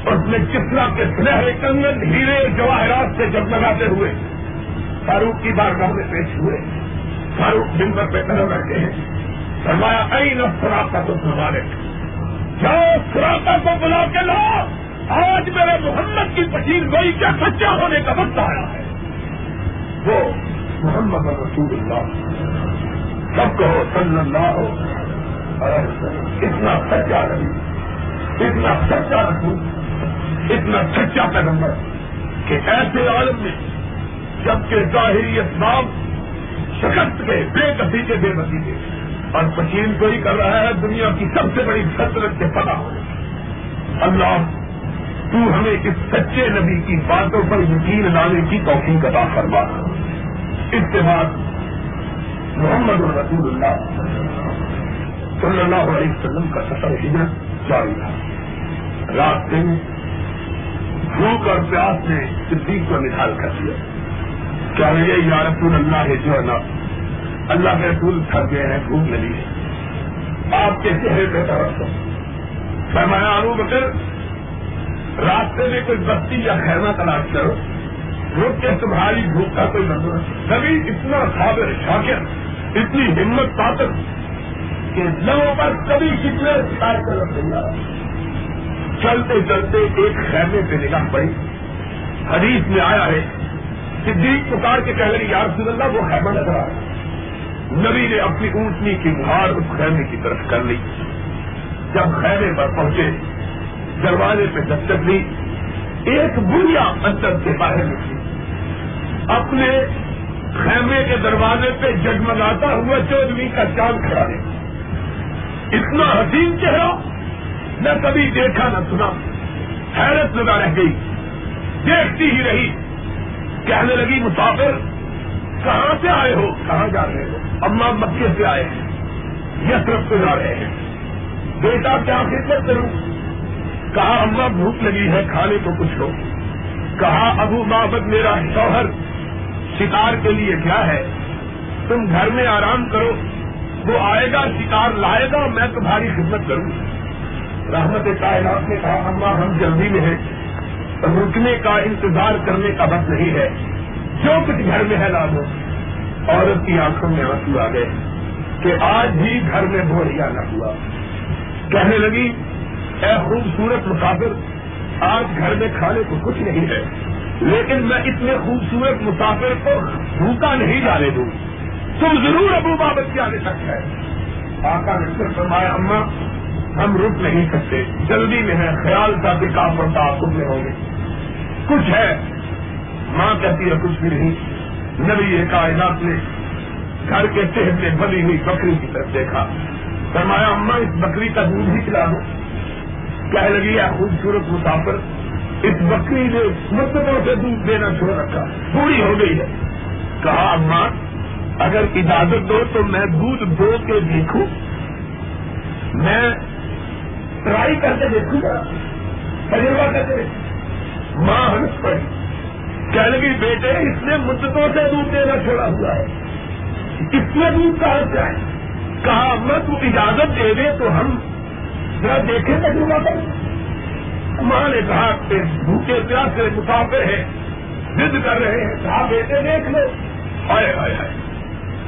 اس میں کس طرح کے سنہرے کنگن ہیرے جواہرات سے جگمگاتے ہوئے فاروق کی بار میں پیش ہوئے۔ فاروق دن پر پہ قدم رکھے ہیں۔ فرمایا، این فراقہ تو سوالے جاؤ فراقہ کو بلا کے لاؤ آج میرے محمد کی پچیل گوئی کیا سچا ہونے کا وقت آیا ہے؟ وہ محمد رسول اللہ۔ سب کہو صلی اللہ ہو اتنا سچا رہی اتنا سچا رسول، اتنا سچا پیغمبر۔ کہ ایسے عالم میں، جبکہ ظاہری اسباب، شکست کے، بے کسی کے بے بسی کے اور پچیل کو ہی کر رہا ہے، دنیا کی سب سے بڑی سطرت کے پتا ہو۔ اللہ، تو ہمیں اس سچے نبی کی باتوں پر یقین لانے کی توفیق عطا فرما۔ اس کے بعد محمد الرسول اللہ صلی اللہ علیہ وسلم کا سفر ہجرت جاری تھا۔ رات دن بھوک اور پیاس نے صدیق کو نکال کر دیا۔ کیا یہ یا رسول اللہ ہے جو ہے نا، اللہ کے رسول تھک گئے ہیں، بھوک لگی ہے۔ آپ کے چہرے پہ طرف فرمایا آرو بکر، راستے میں کوئی بستی یا خیمہ تلاش کرو۔ روک کے تمہاری بھوک کا کوئی بندوبست کبھی اتنا صابر، شاکر، اتنی ہمت، طاقت کہ لوگوں پر کبھی کتنے شکایت کر تیار چلتے چلتے ایک خیمے پہ نگاہ پڑی۔ حدیث میں آیا ہے، صدیق پکار کے کہہ لگی یار رسول اللہ، وہ خیمہ نظر آ نبی نے اپنی اونٹنی کی مہار اس خیمے کی طرف کر لی۔ جب خیمے پر پہنچے، دروازے پہ دستک لی۔ ایک بڑھیا اندر سے باہر نکلی۔ اپنے خیمے کے دروازے پہ جگمگاتا ہوا چودویں کا چاند کھڑا ہے۔ اتنا حسین چہرہ نہ کبھی دیکھا نہ سنا۔ حیرت لگا رہ گئی۔ دیکھتی ہی رہی۔ کہنے لگی، مسافر، کہاں سے آئے ہو؟ کہاں جا رہے ہو؟ اما مکے سے آئے ہیں۔ یسرف سے جا رہے ہیں۔ بیٹا، کیا خدمت کروں؟ کہا اما بھوک لگی ہے، کھانے کو کچھ ہو کہا، ابو بابت، میرا شوہر شکار کے لیے کیا ہے؟ تم گھر میں آرام کرو، وہ آئے گا شکار لائے گا، میں تمہاری خدمت کروں۔ رحمت کائنات نے کہا، اما ہم جلدی میں ہیں۔ رکنے کا انتظار کرنے کا وقت نہیں ہے۔ جو کچھ گھر میں ہے لا دو عورت کی آنکھوں میں آنسو آ گئے کہ آج بھی گھر میں بوریا نہ ہوا۔ کہنے لگی، اے خوبصورت مسافر آج گھر میں کھانے کو کچھ نہیں ہے۔ لیکن میں اتنے خوبصورت مسافر کو بھوکا نہیں جانے دوں۔ تم ضرور ابو بابت کے آنے تک ہے آقا نے فرمایا، اما، ہم رک نہیں سکتے۔ جلدی میں ہے، خیال تھا کہ کام پڑتا آپ میں ہوں گے۔ کچھ ہے۔ ماں کہتی ہے، کچھ بھی نہیں۔ نبی یہ کائنات نے گھر کے صحت میں بنی ہوئی بکری کی طرف دیکھا۔ فرمایا، اما، اس بکری کا دودھ ہی پلا دو۔ کہہ لگی ہے خوبصورت مسافر اس بکری نے مرتبوں سے دودھ دینا چھوڑ رکھا پوری ہو گئی ہے۔ کہا، اما، اگر اجازت دو تو میں دودھ دو کے دیکھوں۔ میں ٹرائی کر کے دیکھوں۔ گا تجربہ کر کے ماں ہنس پڑی۔ کہہ لگی، بیٹے، اس نے مدتوں سے دودھ دینا چھوڑا ہوا ہے۔ اس میں دودھ کہاں سے آئے؟ کہا، اما، تو اجازت دے دے تو ہم ذرا دیکھیں تجربہ کریں۔ ماں نے کہا کہ بھوکے پیاس سے مسافر ہیں، ضد کر رہے ہیں، کہا بیٹے دیکھ لو۔ آئے آئے آئے۔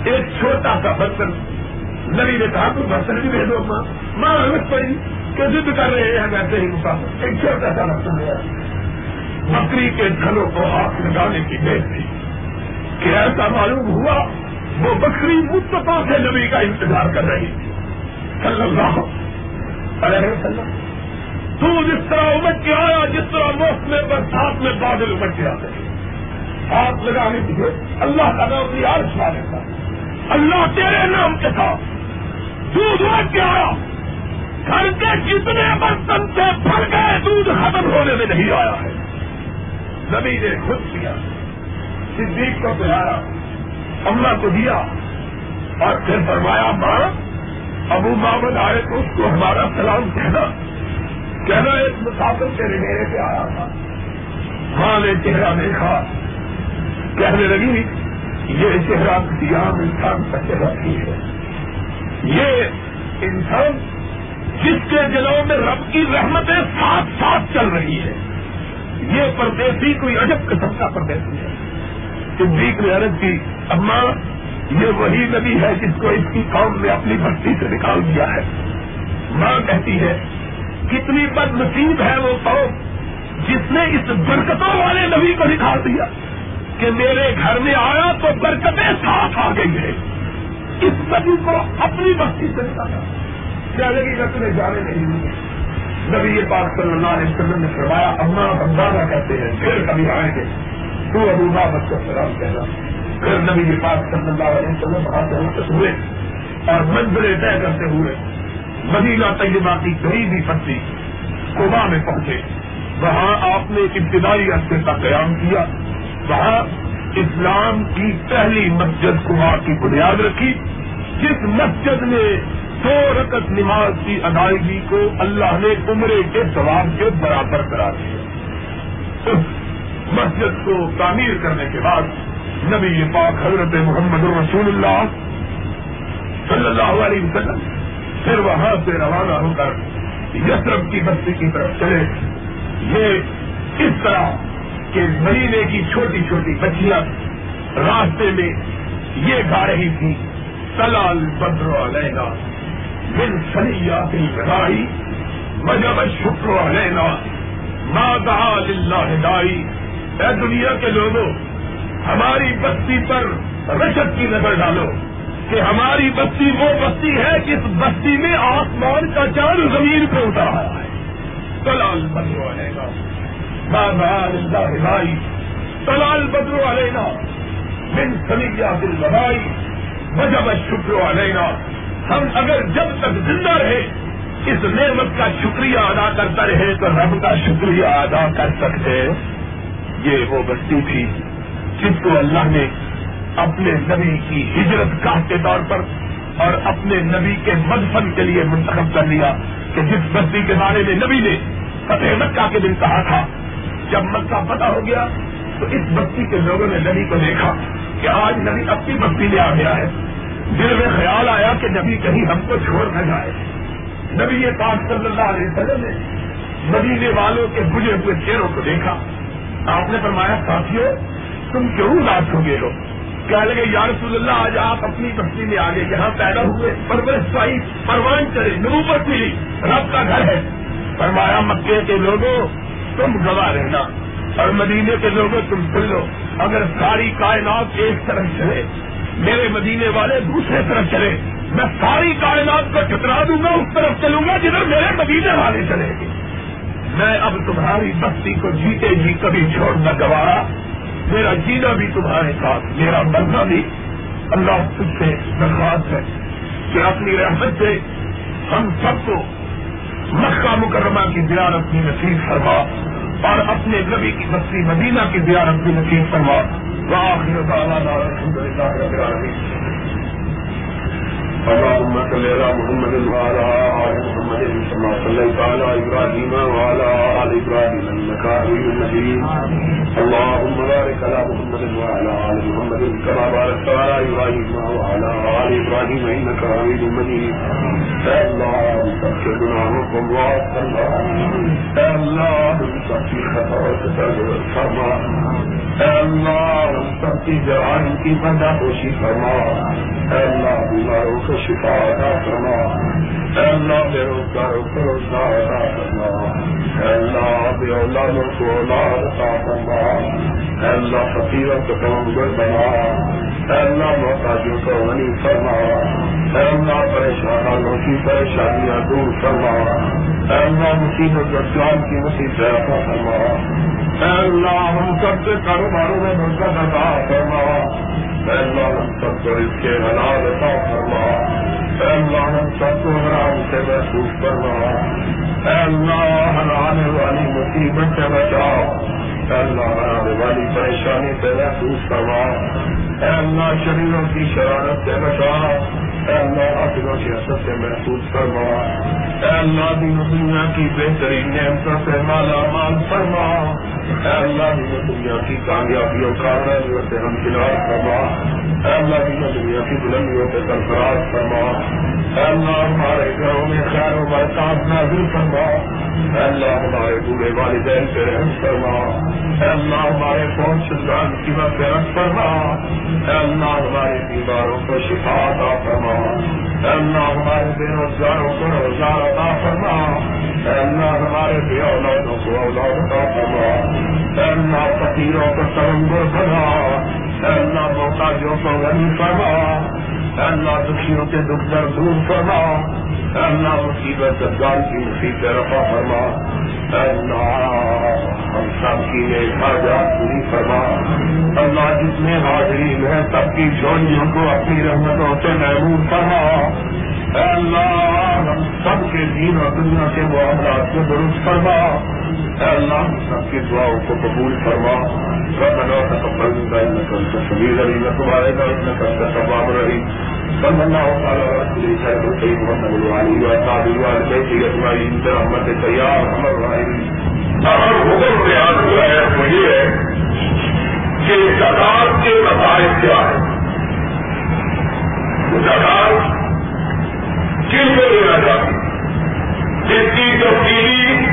ایک چھوٹا سا برتن۔ نبی نے کہا، تو برتن بھی بھیجو ماں۔ ماں ہمت پڑی کہ ضد کر رہے ہیں ویسے ہی مسافر۔ ایک چھوٹا سا برتن ہے بکری کے گھروں کو ہاتھ لگانے کی دیکھ تھی کہ ایسا معلوم ہوا، وہ بکری مستفا سے نبی کا انتظار کر رہی تھی۔ صلی اللہ علیہ وسلم۔ تو جس طرح امٹ کے آیا، جس طرح موسم میں برسات میں بادل امٹ کے آتے ہاتھ لگانے کے اللہ کا نام بھی آج والے تھا اللہ تیرے نام کے ساتھ۔ دودھ امٹ کے آیا۔ گھر کے جتنے برتن سے بھر گئے، دودھ ختم ہونے میں نہیں آیا ہے۔ نبی نے خود کیا۔ صدیق کو پلایا امنا کو دیا۔ اور پھر فرمایا، ماں، ابو محمد آئے تو اس کو ہمارا سلام کہنا۔ کہنا ایک مسافر کے میرے پہ آیا تھا۔ ماں نے چہرہ دیکھا۔ کہنے لگی، یہ چہرہ کسی عام انسان کا چہرہ نہیں ہے۔ یہ انسان جس کے دلوں میں رب کی رحمتیں ساتھ ساتھ چل رہی ہے یہ پردیسی کوئی عجب قسم کا پردیسی ہے۔ صدیق نے عرض کی، اما، یہ وہی نبی ہے جس کو اس کی قوم نے اپنی بستی سے نکال دیا ہے۔ ماں کہتی ہے کتنی بد نصیب ہے وہ قوم جس نے اس برکتوں والے نبی کو نکال دیا کہ میرے گھر میں آیا تو برکتیں ساتھ آ گئی ہے اس نبی کو اپنی بستی سے نکالا۔ کیا لگی رکھنے جانے نہیں ہوئے نبی یہ بات صلی اللہ علیہ وسلم نے کروایا اما بندانہ کہتے ہیں، پھر کبھی آئیں گے۔ تو ابو بابت کو سلام کہنا پھر نبی یہ بات صلی اللہ علیہ وسلم وہاں سے ہوئے اور منزلیں طے کرتے ہوئے مدینہ طیبہ کی قریبی پٹی کوبا میں پہنچے۔ وہاں آپ نے ابتدائی عرصے کا قیام کیا۔ وہاں اسلام کی پہلی مسجد کبا کی بنیاد رکھی، جس مسجد نے سو رکت نماز کی ادائیگی کو اللہ نے عمرے کے ثواب کے برابر کرا دیا۔ مسجد کو تعمیر کرنے کے بعد نبی پاک حضرت محمد الرسول اللہ صلی اللہ علیہ وسلم پھر وہاں سے روانہ ہو کر یسرف کی بستی کی طرف چلے۔ یہ اس طرح کہ مہینے کی چھوٹی چھوٹی بچیاں راستے میں یہ گا رہی تھی سلال بدر علینا بن سنیا کی لڑائی مجب شکر علینا مادا للہ ہدائی اے دنیا کے لوگوں، ہماری بستی پر رشد کی نظر ڈالو۔ کہ ہماری بستی وہ بستی ہے جس بستی میں آسمان کا چاند زمین پہ اتر آیا ہے۔ سلال بدرو علینا۔ مادا للہ ہدائی سلال بدرو علینا۔ بن سنیا دل لڑائی مجب شکر علینا۔ ہم اگر جب تک زندہ رہے، اس نعمت کا شکریہ ادا کرتا رہے تو رب کا شکریہ ادا کر سکتے۔ یہ وہ بستی تھی جس کو اللہ نے اپنے نبی کی ہجرت گاہ کے طور پر اور اپنے نبی کے مدفن کے لیے منتخب کر لیا کہ جس بستی کے بارے میں نبی نے فتح مکہ کے دن کہا تھا، جب مکہ پتہ ہو گیا تو اس بستی کے لوگوں نے نبی کو دیکھا کہ آج نبی اپنی بستی میں آ گیا ہے۔ دل میں خیال آیا کہ نبی کہیں ہم کو چھوڑ نہ جائے۔ نبی یہ پاک صلی اللہ علیہ وسلم نے مدینے والوں کے بجے ہوئے چہروں کو دیکھا۔ آپ نے فرمایا ساتھیوں تم کیوں اداس ہو گئے ہو؟ کہنے لگے، یا رسول اللہ، آج آپ اپنی بستی میں آگے یہاں پیدا ہوئے، پرورش پائی، پروان چلے نبوت ملی، رب کا گھر ہے. فرمایا، مکے کے لوگوں، تم گواہ رہنا اور مدینے کے لوگوں، تم سن لو۔ اگر ساری کائنات ایک طرف چلے، میرے مدینے والے دوسرے طرف چلے، میں ساری کائنات کو ٹکرا دوں گا، اس طرف چلوں گا جدھر میرے مدینے والے چلیں گے۔ میں اب تمہاری بستی کو جیتے جی کبھی چھوڑ نہ گوارا میرا جینا بھی تمہارے ساتھ، میرا مرنا بھی۔ اللہ تم سے درخواست ہے کہ اپنی رحمت سے ہم سب کو مکہ مکرمہ کی زیارت کی نصیب فرما اور اپنے نبی کی بستی مدینہ کی زیارت کی نصیب فرما۔ اللهم صل على محمد وعلى آل محمد كما صليت على إبراهيم وعلى آل إبراهيم إنك حميد مجيد. اللهم بارك على محمد وعلى آل محمد كما باركت على إبراهيم وعلى آل إبراهيم إنك حميد مجيد. يا الله تغفر گناهكم الله الله تغفر خطاياكم فرما اللہ سب کی جوان کی بندہ خوشی فرما اے اللہ بیماروں کو شفا ادا فرما اللہ بے روزگاروں کو روزگار ادا فرما اللہ بے اولادوں کو اولاد عطا فرما اللہ فقیروں کو کمزور بنا اے اللہ محتاجوں کو غنی فرما اے اللہ پریشانوں کی پریشانیاں دور فرما اے اللہ مصیبت اسلام کی مصیبت فرما اے اللہ ہم سب کے کاروباروں میں بھرکت عطا فرما اللہ ہم سب کو اس کے حلال عطا فرما اللہ ہم سب کو حرام سے محسوس فرما اللہ ہرانے والی مصیبت سے بچاؤ اللہ ہرانے والی پریشانی سے محسوس فرما اللہ شریروں کی شرارت سے بچاؤ اللہ اپنوں کی اثر سے محسوس اے اللہ دی دنیا کی بہترین نعمتوں سے مالا مال فرما۔ اللہ دین دنیا کی کامیابیوں کا سے ہم فلحال فرما۔ اللہ دی دنیا کی بلندیوں سے سرفراز فرما۔ اللہ ہمارے گھروں میں خیر و برکات نازل فرما۔ اللہ ہمارے بوڑھے والدین پہ رحم فرما. اللہ، ہمارے فون شدان کی مفرت فرما. اللہ، ہمارے بیماروں کو شفا عطا فرما. اللہ، ہمارے بے روزگاروں کو روزگار عطا فرما. اللہ، ہمارے بے اولادوں کو اولاد عطا فرما. اللہ، فقیروں کو سرنگر بنا اللہ محتاجوں کو غنی فرما. اللہ دکھیوں کے دکھ در دور فرما، اللہ مصیبت گال کی مصیبت رفا فرما۔ اللہ ہم سب کی ایک حاجات پوری فرما۔ اللہ جس میں حاضری ہے سب کی جوڑیوں کو اپنی رحمتوں سے محبوب فرما۔ اللہ ہم سب کے دین اور دنیا کے معاملات کو درست فرما۔ اللہ ہم سب کی دعاؤں کو قبول فرما۔ ربنا تقبل منا انك انت السميع العليم وتب علينا انك انت التواب الرحيم صلى الله تعالى على رسوله خير الخلق محمد وعلي واصحابه وعلى بيته اجمعين برحمتك يا ارحم حکم بیان ہوا ہے وہ یہ ہے کہ زکات کے مسائل کیا ہے۔ زکات کن کو لینا چاہتی جس کی تبدیلی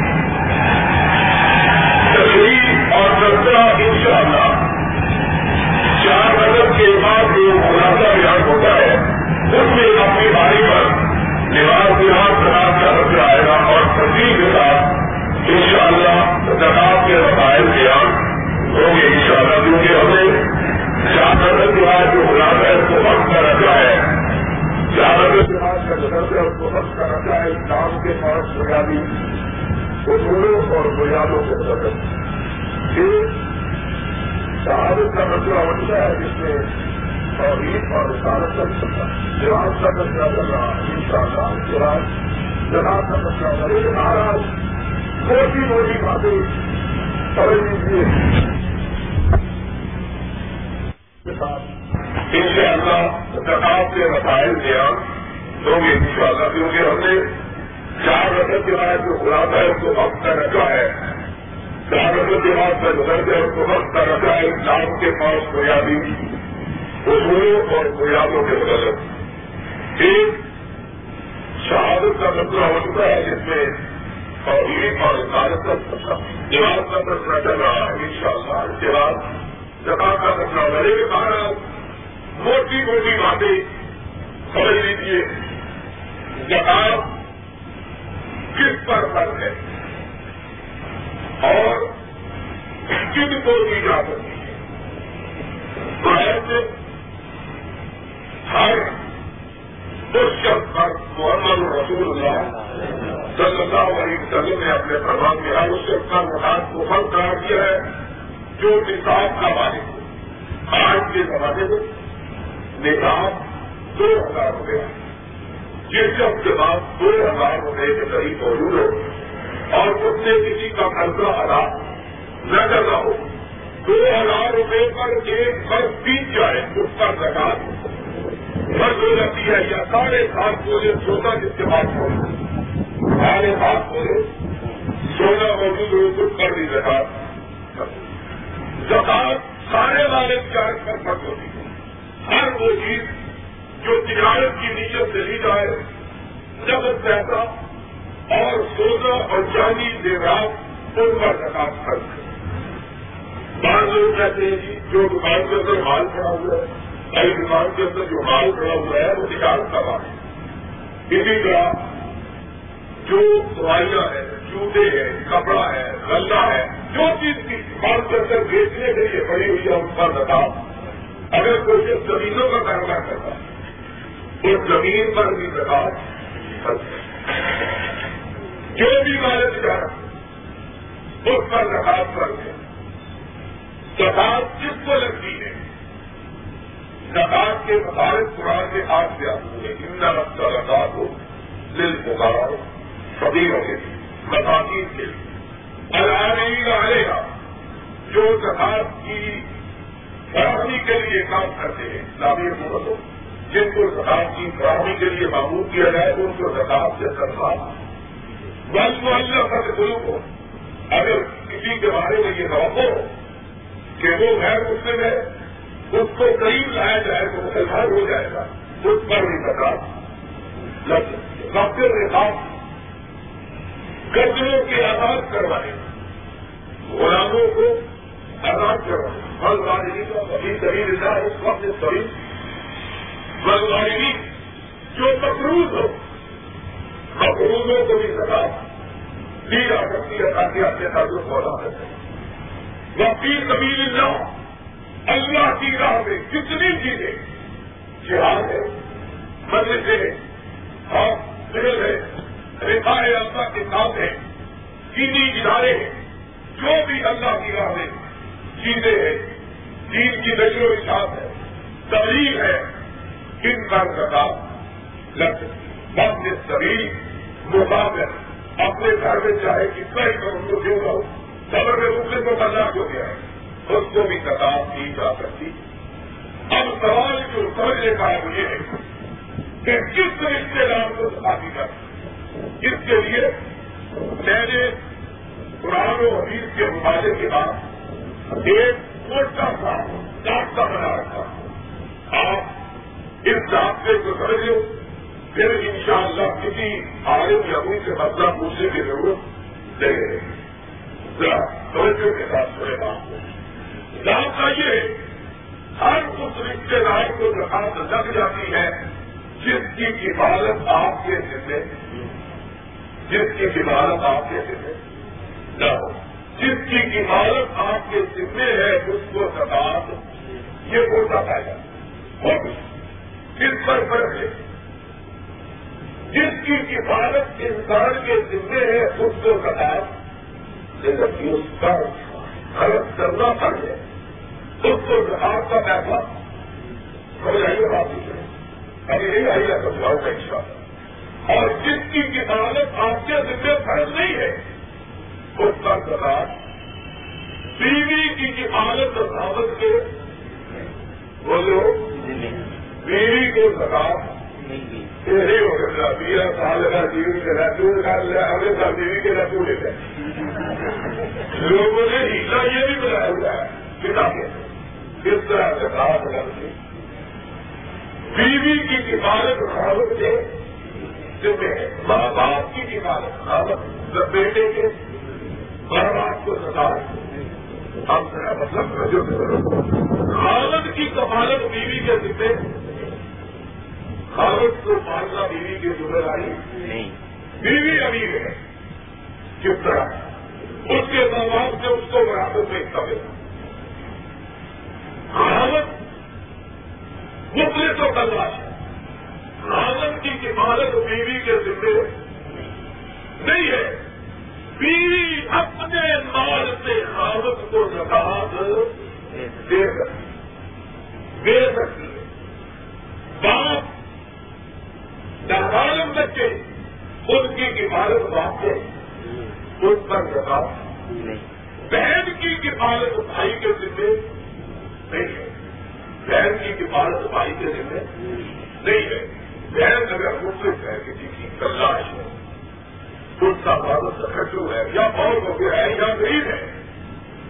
تشریح اور تذکرہ ان شاء اللہ چار مدد کے بعد جو خلاصہ بیان ہوتا ہے، اس میں اپنی باری پر لباس بہار خراب کا رکھ آئے گا اور تفریح کے ساتھ ان شاء اللہ زکات کے مسائل بیان ہوں گے ان شاء اللہ کیونکہ ہم نے چار مدد کے بعد جو خلاصہ ہے، اس کو وقت کا رکھا ہے۔ جہاز کا جگہ سے کو وقت کا رکھا ہے اسلام کے پاس بنیادی اصولوں اور بنیادوں سے بدل شہادت کا مسئلہ بنتا ہے جس میں توحید اور رسالت کا مسئلہ جہاز کا مسئلہ چل رہا ہے ان شاء اللہ جہاز جہاز کا مسئلہ بنے مہاراج موٹی موٹی باتیں۔ سمجھ لیجیے ان شاء اللہ زکات کے مسائل بیان ہوں گے ان شاء اللہ کیونکہ ہم نے چار رقم کے بعد جو خلاصہ ہے، اس کو وقت کا رکھا ہے۔ چار رقم کے بعد کا گزر کے اس کو وقت کا رکھا ہے اسلام کے پاس بنیادی اصولوں اور بنیادوں کے بدل ایک شہادت کا مسئلہ ہوتا ہے، جس میں اور اور عدالت کا دیوار کا مسئلہ چل رہا ہے ان شاء اللہ اس کے بعد جگہ کا مسئلہ بڑے کے بعد موٹی موٹی باتیں سمجھ لیجیے جگہ کس پر فرق ہے اور کن کو دی جا سکتی ہے ہر اس شخص پر محمد رسول اللہ صلی اللہ علیہ وسلم نے اپنے پربھاؤ میں ہر اس شخص کا مقام کو فرق قرار دیا ہے جو نصاب کا مالک ہو۔ آج کے زمانے میں نصاب دو ہزار روپے جس شخص کے بعد دو ہزار روپے کے قریب موجود ہو اور اس سے کسی کا قرضہ ادا نہ کر رہا ہو، دو ہزار روپے پر ایک فرض بیت جائے، اس کا زکات فرض ہو جاتی ہے یا ساڑھے سات بولے سونا جس کے بعد موجود ساڑھے سات بولے سونا موجود ہو تو کر دی زکات۔ زکات سارے والے چارج پر فرض ہوتی ہے۔ ہر وہ چیز جو تجارت کی نیت سے لی جائے نقد پیسہ اور سونا اور چاندی دیوات ان پر زکات فرض ہے بعض لوگ کہتے ہیں جی جو دکان کے اندر مال کھڑا ہوا ہے کئی دکان کے اندر جو مال کھڑا ہوا ہے، وہ تجارت کا مال ہے۔ اسی طرح جو دوائیاں ہیں، جوتے ہیں، کپڑا ہے، غلہ ہے، جو چیز کی دکان کے اندر بیچنے کے لیے پڑی ہوئی ہے اس پر بتا اگر کوئی زمینوں کا کاروبار کرتا ہے اس زمین پر بھی بتا جو بھی مال تجارت اس پر زکات فرق ہے۔ زکات کس کو لگتی ہے زکات کے مطابق قرآن کے ہاتھ سے آتے ہیں۔ ان رفتہ زکات ہو دل پکار فبیروں کے لیے مساکین کے لیے۔ اللہ آئے گا جو زکات کی فراہمی کے لیے کام کرتے ہیں۔ تعمیر محبتوں جن کو زکات کی فراہمی کے لیے معمول کیا جائے ان کو زکات سے تنخواہ بس وہ اللہ کا گرو کو اگر کسی کے بارے میں یہ توقع ہو کہ وہ غیر مسلم ہے اس کو قریب لایا جائے تو مسلمان ہو جائے گا اس پر بھی بتا ڈاکٹر نے ساتھ گردوں کے آزاد کروائے غلاموں کو آزاد کروائے ہر بلواری کا ابھی شریر تھا اس وقت شریر بلواری جو مقروض ہو، مقروضوں کو بھی سزا دی جا سکتی ہے تاکہ اپنے تعلق ہونا سکے وکیل کبیر اللہ اللہ کی راہ میں کتنی چیزیں جہاد ہے مدد ہے، اور دل ہے ریخائے اللہ کے ساتھ ہے چینی ادارے ہیں، جو بھی اللہ کی راہ میں چیزیں ہیں، دین کی نظر و اشاعت ہے تبلیغ ہے ان کا کتاب لگ سکتی سبھی مقابل اپنے گھر میں چاہے کتنا ہی کروں تو کیوں نہ ہو خبر میں دوسرے کو برداشت ہو گیا ہے۔ اس کو بھی کتاب کی جا سکتی۔ اب سوال جو سمجھنے کا ہے وہ یہ ہے کہ کس رشتے دار کو دی جائے اس کے لیے میں نے قرآن و حدیث کے مطالعے کے بعد ایک موٹا سا ڈاکٹر بنا رکھا۔ آپ اس ڈاکٹر کو سمجھ لو۔ پھر انشاءاللہ کسی عالم یا ان سے مسئلہ پوچھنے کی ضرورت نہیں رہے گی توجہ کے ساتھ سوئے بات کا یہ ہر اس رشتے دار کو درخواست لگ جاتی ہے جس کی عبادت آپ کے ذمے جس کی عبادت آپ کے ذمے نہ ہو جس کی عبادت آپ کے ذمے ہے، اس کو سکاط یہ ہوتا پائے اور کس پر فرق ہے جس کی عبادت انسان کے ذمے ہے، اس کو سکاط اس کا غلط کرنا پڑے اس کو آپ کا پیسہ ہو جائیے بات ابھی نہیں آئی ہے سمجھاؤ کا حصہ اور جس کی کتابت آپ کے ذمہ فرض نہیں ہے، اس کا سزار بیوی کی کفالت ثابت کے بولو بیوی کو سزا یہی ہو سال کا بیوی کے لیا ہمیں سب بیوی کے رسول لے لوگوں نے ہیلا یہ بھی بنایا ہوا ہے۔ کتابیں۔ کس طرح کہا بنا بیوی کی کفالت خالت کے ماں باپ کی کفالت بیٹے کے ماں باپ کو سزا اب میرا مطلب خالد کی کفالت بیوی کے ذمہ خالد کو پالنا بیوی کی ذمہ داری؟ نہیں۔ بیوی امیر ہے۔ کس طرح؟ اس کے باپ سے اس کو برابر میں ہے خالد مختلف تو کرنا ہے۔ خالد کی کفالت بیوی کے ذمہ نہیں ہے۔ بیوی اپنے مال سے خالد کو زکات دے دے سکتی ہے۔ باپ نالم بچے ان کی کفالت باپ سے اس پر زکات بہن کی کفالت بھائی کے ذمہ نہیں ہے۔ بہن کی کفالت بھائی کے ذمہ نہیں ہے۔ بہن اگر مفت ہے کسی کی تلاش ہے اس کا بھارت سکھٹو ہے یا بہت ہو گیا ہے یا غریب ہے،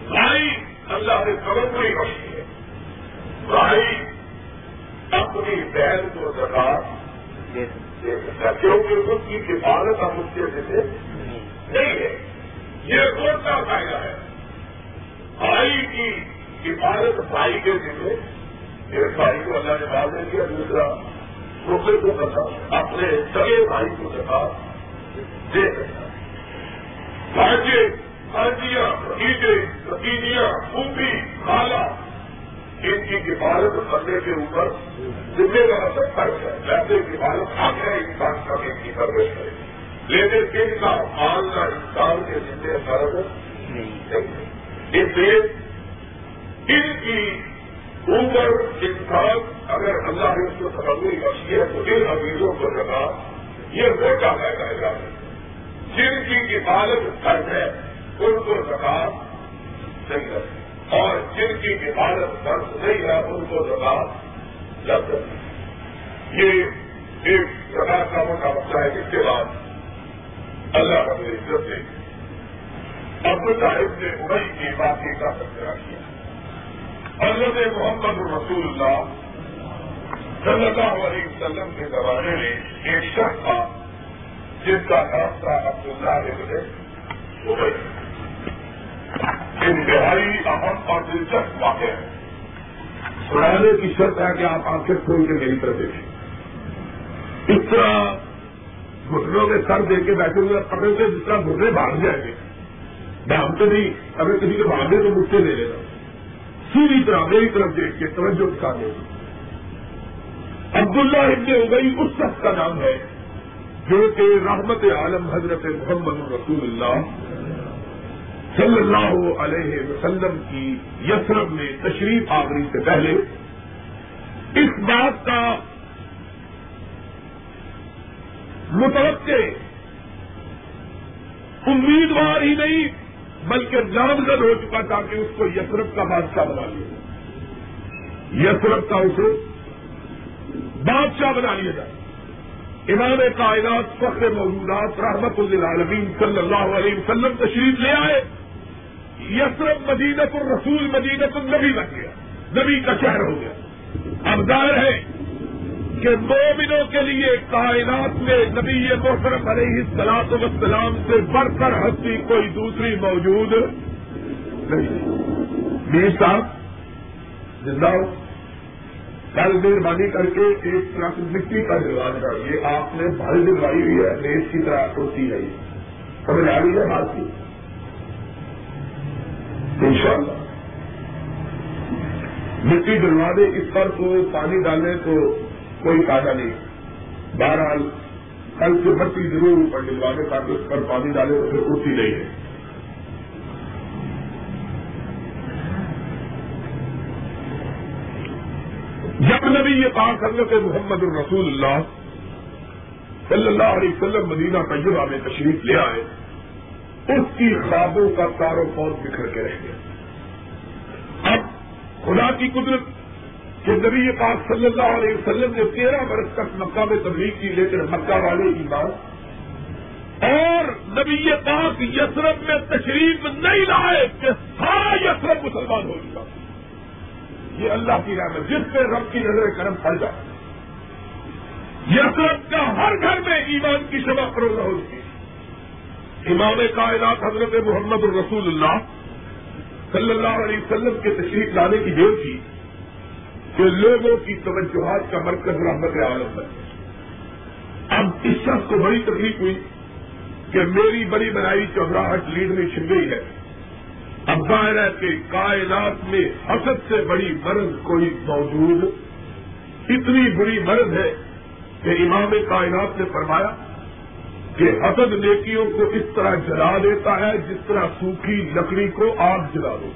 بھائی اللہ نے خبر کو ہی بخشی ہے۔ بھائی اپنی بہن کو جی سرکار دے کیونکہ اس کی کفالت اب اس کے ذمہ نہیں ہے۔ یہ کون سا فائدہ ہے؟ بھائی کی حفاظت بھائی کے ذمہ ایک بھائی کو اللہ نے بات دے دیا۔ دوسرا، دوسرے کو پتا، اپنے سگے بھائی کو سکا دے سکتا بھاجے، بھاجیاں بھتیجے بتیجیاں پوپی خالہ ان کی حفاظت کرنے کے اوپر ذمہ کا مطلب فرق ہے ویسے حفاظت حق ہے، انسان کا ان کی پرورش ہے لیکن ان کا ماننا انسان کے ذمہ فرض نہیں اس لیے ان کی اوپر انسان اگر اللہ نے اس کو سمجھنے بخشی ہے، تو ان عزیزوں کو لگا یہ موٹا پیدا ہے جن کی حفاظت فرض ہے، ان کو زکات نہیں ہے اور جن کی حفاظت فرض نہیں ہے ان کو زکات لگ سکتی یہ ایک سدا کاموں کا مسئلہ ہے جس کے بعد اللہ رب عزت نے ابو صاحب نے ابئی کی باقی کا تذکرہ کیا حضرت محمد رسول اللہ صلی اللہ علیہ وسلم کے زمانے میں ایک شخص تھا، جس کا نام تھا عبداللہ ابن ابئی انتہائی اہم اور دلچسپ واقع ہے۔ سنانے کی شرط ہے کہ آپ آنکھیں کھول کے میری طرف دیکھیں۔ اس طرح گھٹنوں میں سر دے کے بیٹھے ہوئے پکڑ کے جس طرح گھٹنے بھاگ جائیں گے۔ میں ہم تو نہیں، اگر کسی کے بھاگے تو مجھ سے لے لینا سیدھی طرح میری طرف دیکھ کے توجہ دکھا دے عبداللہ ابن ابئی اس شخص کا نام ہے، جو کہ رحمت عالم حضرت محمد رسول اللہ صلی اللہ علیہ وسلم کی یسرف میں تشریف آوری سے پہلے، اس بات کا متوقع امیدوار ہی نہیں، بلکہ نامزد ہو چکا تھا کہ اس کو یسرف کا بادشاہ بنا لیا۔ یسرف کا اسے بادشاہ بنا لیا جائے امام کائنات فخر موجودات، رحمت العالمین صلی اللہ علیہ وسلم تشریف لے آئے۔ یسرف مدینت الرسول، مدینت النبی بن گیا۔ نبی کا شہر ہو گیا۔ اب ظاہر ہے کہ مومنوں کے لیے کائنات میں نبی محترم علیہ السلاط وسلام سے بڑھ کر ہستی کوئی دوسری موجود نہیں۔ میر صاحب زندہ کل مہربانی کر کے ایک ٹرک مٹی کا دروازہ کریے آپ نے بھائی دلوائی ہوئی ہے دیش کی طرح ہوتی ہے۔ سمجھ آ رہی ہے بات کی؟ ان شاء اللہ مٹی دلوا دے، اس پر کو پانی ڈالے تو کوئی فائدہ نہیں۔ بہرحال، کل سے بڑھتی ضرور اوپر ڈلوانے تاکہ اس پر پانی ڈالے تو پھر اٹھتی نہیں ہے۔ جب نبی، یہ پاک حضرت محمد الرسول اللہ صلی اللہ علیہ وسلم مدینہ تجربہ میں تشریف لے آئے۔ اس کی خوابوں کا تارو کاروبار بکھر کے رہ گیا اب خدا کی قدرت کہ نبی پاک صلی اللہ علیہ وسلم نے تیرہ برس تک مکہ میں تبلیغ کی، لیکن مکہ والے کی بات۔ اور نبی پاک یسرف میں تشریف نہیں لائے کہ سارا یسرف مسلمان ہو چکا۔ یہ اللہ کی رحمت، جس پہ رب کی نظر کرم پڑ جائے۔ یسرت کا ہر گھر میں ایمان کی شبہ فروغ ہوتی امام کائنات حضرت محمد الرسول اللہ صلی اللہ علیہ وسلم کے تشریف لانے کی دیر تھی کہ لوگوں کی توجہات کا مرکز رحمت عالم بنے اب اس شخص کو بڑی تکلیف ہوئی کہ میری بڑی بنائی چودراہٹ لیڈ میں چھن گئی ہے۔ اب ظاہر ہے کہ کائنات میں حسد سے بڑی مرض کوئی موجود، اتنی بری مرض ہے کہ امام کائنات نے فرمایا کہ حسد نیکیوں کو اس طرح جلا دیتا ہے جس طرح سوکھی لکڑی کو آگ جلا دو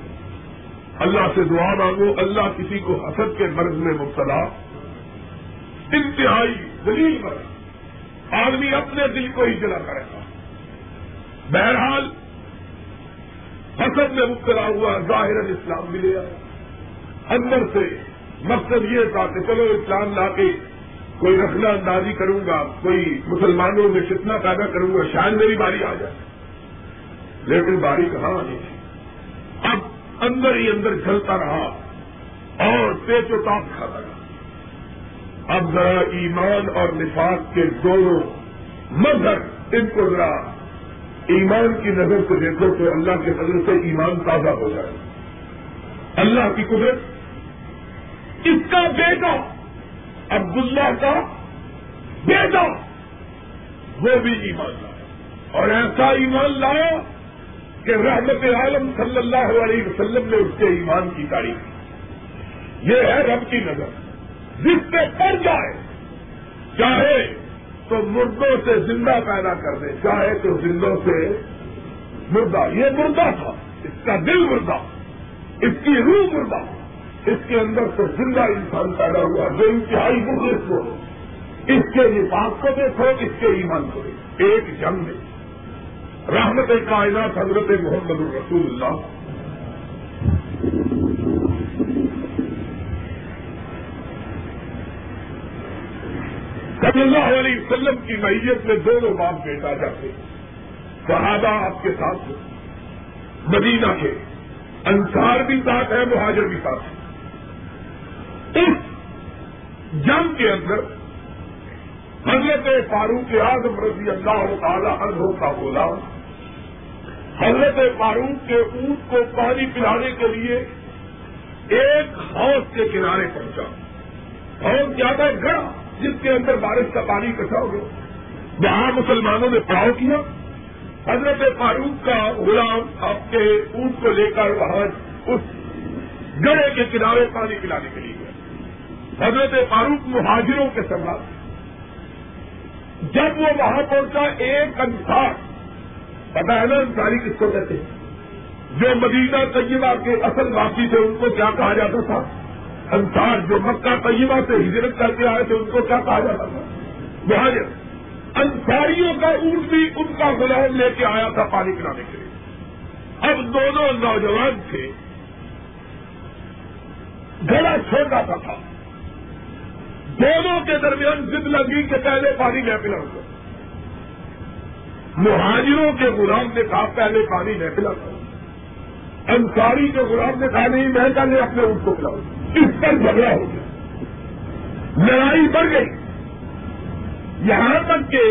اللہ سے دعا مانگو، اللہ کسی کو حسد کے مرض میں مبتلا۔ انتہائی دلیل مرض۔ آدمی اپنے دل کو ہی جلا کرے گا۔ بہرحال، حسد میں مبتلا ہوا ظاہر اسلام ملے آیا۔ اندر سے مقصد یہ تھا کہ چلو اسلام لا کے کوئی رکھنا اندازی کروں گا، کوئی مسلمانوں میں کتنا پیدا کروں گا، شاید میری باری آ جائے۔ لیکن باری کہاں آنی تھی؟ اب اندر ہی اندر چلتا رہا اور پیچ و تاپ کھاتا رہا اب ذرا ایمان اور نفاق کے دونوں مظہر ان کو ذرا ایمان کی نظر سے دیکھو تو اللہ کے فضل سے ایمان تازہ ہو جائے۔ اللہ کی قدرت، اس کا بیٹا عبداللہ کا بیٹا وہ بھی ایمان لایا۔ اور ایسا ایمان لایا کہ رحمت عالم صلی اللہ علیہ وسلم نے اس کے ایمان کی تاریخ کی۔ یہ ہے رب کی نظر۔ جس سے پڑ جائے، چاہے تو مردوں سے زندہ پیدا کر دے، چاہے تو زندوں سے مردہ۔ یہ مردہ تھا، اس کا دل مردہ، اس کی روح مردہ۔ اس کے اندر سے زندہ انسان پیدا ہوا، جو انتہائی مخلص کو اس کے نفاق کو دیکھو، اس کے ایمان کو دیکھو۔ ایک جنگ میں رحمت کائنات حضرت محمد الرسول اللہ۔ صلی اللہ علیہ وسلم کی میت میں دونوں باپ بیٹا جاتے صحابہ آپ کے ساتھ مدینہ کے۔ انصار بھی ساتھ ہے مہاجر بھی ساتھ ہے اس جنگ کے اندر حضرت فاروق اعظم رضی اللہ تعالی عنہ کا بولا، حضرت فاروق کے اونٹ کو پانی پلانے کے لیے ایک ہاؤس کے کنارے پہنچا۔ ہاؤس زیادہ گڑا جس کے اندر بارش کا پانی اکٹھا ہو گیا۔ وہاں مسلمانوں نے پڑاؤ کیا۔ حضرت فاروق کا غلام اپنے اونٹ کو لے کر وہاں اس گڑے کے کنارے پانی پلانے کے لیے۔ حضرت فاروق مہاجروں کے ساتھ جب وہ وہاں پہنچا، ایک انسار پتا ہے نا انساری کس کو کہتے ہیں؟ جو مدینہ طیبہ کے اصل واقعی تھے، ان کو کیا کہا جاتا تھا؟ انسار جو مکہ طیبہ سے ہجرت کر کے آئے تھے، ان کو کیا کہا جاتا تھا؟ مہاجر۔ انصاریوں کا اونٹ بھی ان کا غلام لے کے آیا تھا پانی پلانے کے لیے۔ اب دونوں نوجوان تھے۔ گلا چھوٹا سا تھا۔ دونوں کے درمیان ضد لگی کہ پہلے پانی میں پلاؤں مہاجروں کے غلام نے کہا، پہلے پانی میں پلا انصاری کے غلام نے کہا، نہیں، میں پہلے اپنے اونٹ کو پلاؤں اس پر جھگڑا ہو گیا۔ لڑائی بڑھ گئی۔ یہاں تک کہ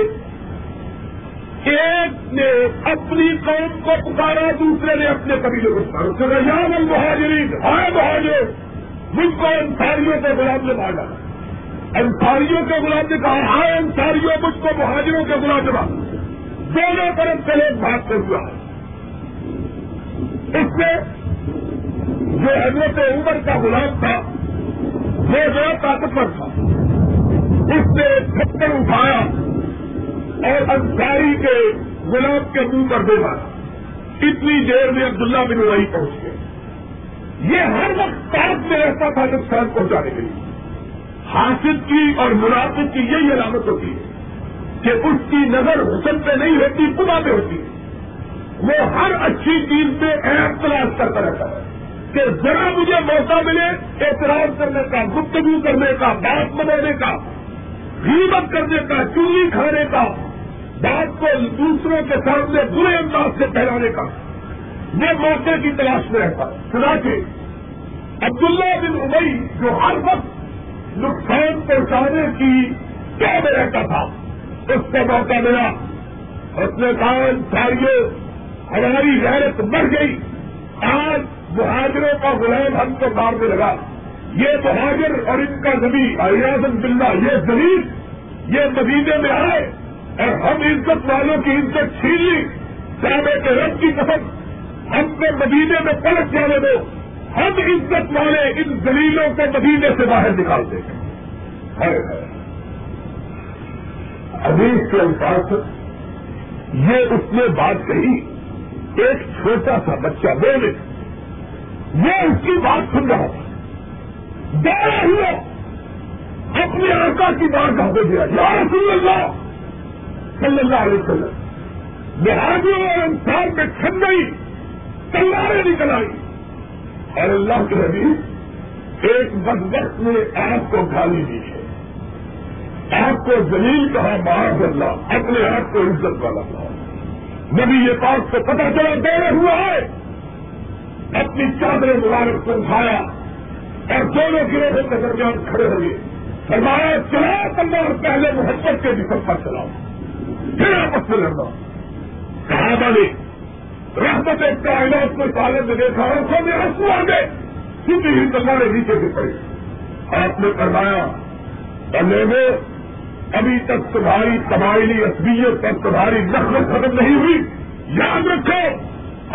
ایک نے اپنی قوم کو پکارا، دوسرے نے اپنے قبیلے کو پکارا۔ یہاں مہاجرین ہائے مہاجر، مجھ کو انصاریوں کے غلام نے مارا انصاریوں کے غلام نے کہا ہاں انصاریوں، مجھ کو مہاجروں کے غلام جمع دونوں طرف سے لوگ بھاگتے ہوا اس سے جو حضرت عمر کا غلام تھا، وہ بڑا طاقتور تھا۔ اس نے پتھر اٹھایا اور انصاری کے غلام کے منہ پر دے مارا۔ اتنی دیر میں عبداللہ بن وہی پہنچ گئے۔ یہ ہر وقت پارک میں رہتا تھا نقصان پہنچانے کے لیے۔ حاصل کی اور مناسب کی یہی علامت ہوتی ہے کہ اس کی نظر حسن پہ نہیں ہوتی، خدا پہ ہوتی ہے۔ وہ ہر اچھی چیز پہ اہم تلاش کرتا رہتا ہے کہ ذرا مجھے موقع ملے اعتراض کرنے کا، گفتگو کرنے کا، بات بنانے کا، غیبت کرنے کا چوری کھانے کا، بات کو دوسروں کے سامنے برے انداز سے پھیلانے کا۔ وہ موقع کی تلاش میں رہتا ہے خدا کے عبداللہ بن ابئی جو ہر وقت نقصان پہنچانے کی کیا رہتا تھا؟ اس کو موقع ملا۔ اس نے کہا چاہیے ہماری غیرت مر گئی۔ آج مہاجروں کا غلام ہم کو مارنے لگا۔ یہ مہاجر اور ان کا زمین ایازم بلّہ یہ زمین، یہ مدینے میں آئے اور ہم عزت والوں کی عزت چھین لی۔ جانے کے رب کی قسم، ہم کو مدینے میں پلٹ جانے دو۔ ہم عزت والے ان زلیلوں کو مدینے سے باہر نکالتے ہیں ابھی کے الفاظ یہ اس نے بات کہی، ایک چھوٹا سا بچہ بولے وہ اس کی بات سن رہا تھا ڈرا ہوا۔ اپنے آقا کی بات کا ہو گیا۔ یا رسول اللہ صلی اللہ علیہ وسلم لہٰذا اور انسان میں چھن گئی، تلواریں نکل آئی اور اللہ کے حبیب ایک بد وقت نے آپ کو گالی دی ہے۔ آپ کو زلیل کہا، معاذ اللہ، اپنے آپ کو عزت والا کہا۔ نبی یہ بات سے پتہ چلا دورے ہوا ہے۔ اپنی چادر مبارک کو اٹھایا اور دونوں گروہوں کے درمیان کھڑے ہوئے فرمایا، چلا کرنا پہلے محبت کے جسم پر چلاؤ۔ پھر آپس میں لڑنا صحابہ نے رحمت کائنات کو سالے میں دیکھا اور سو میں ہنسو آ گئے سیدھی ہی تمہارے نیچے سے پڑے آپ نے فرمایا پہلے میں ابھی تک تمہاری قبائلی اصبیت پر تمہاری نقل ختم نہیں ہوئی۔ یاد رکھو،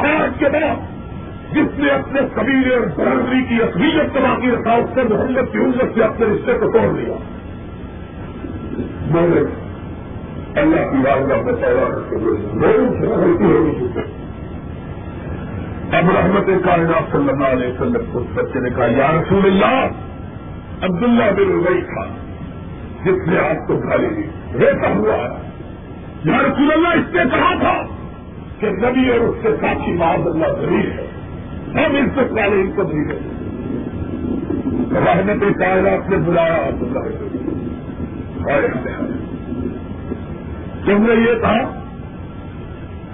آج کے بعد جس نے اپنے قبیلے اور برادری کی اصلیت کو باقی رکھا اس سے محمد کی امت سے اپنے رشتے کو توڑ دیا۔ میں نے اللہ کی بات کا بچایا غلطی ہونی اب رحمت کائنات صلی اللہ علیہ وسلم کو بچے نے کہا، یا رسول اللہ، عبداللہ بن ربئی تھا جس نے آپ کو گالی دی، ریتا ہوا ہے۔ یا رسول اللہ، اس نے کہا تھا کہ نبی اور اس کے ساتھی معاذ اللہ ضرور ہے۔ ہم عزت والے ان کو نہیں دیں رحمت کائنات نے بلایا عبداللہ تم نے یہ کہا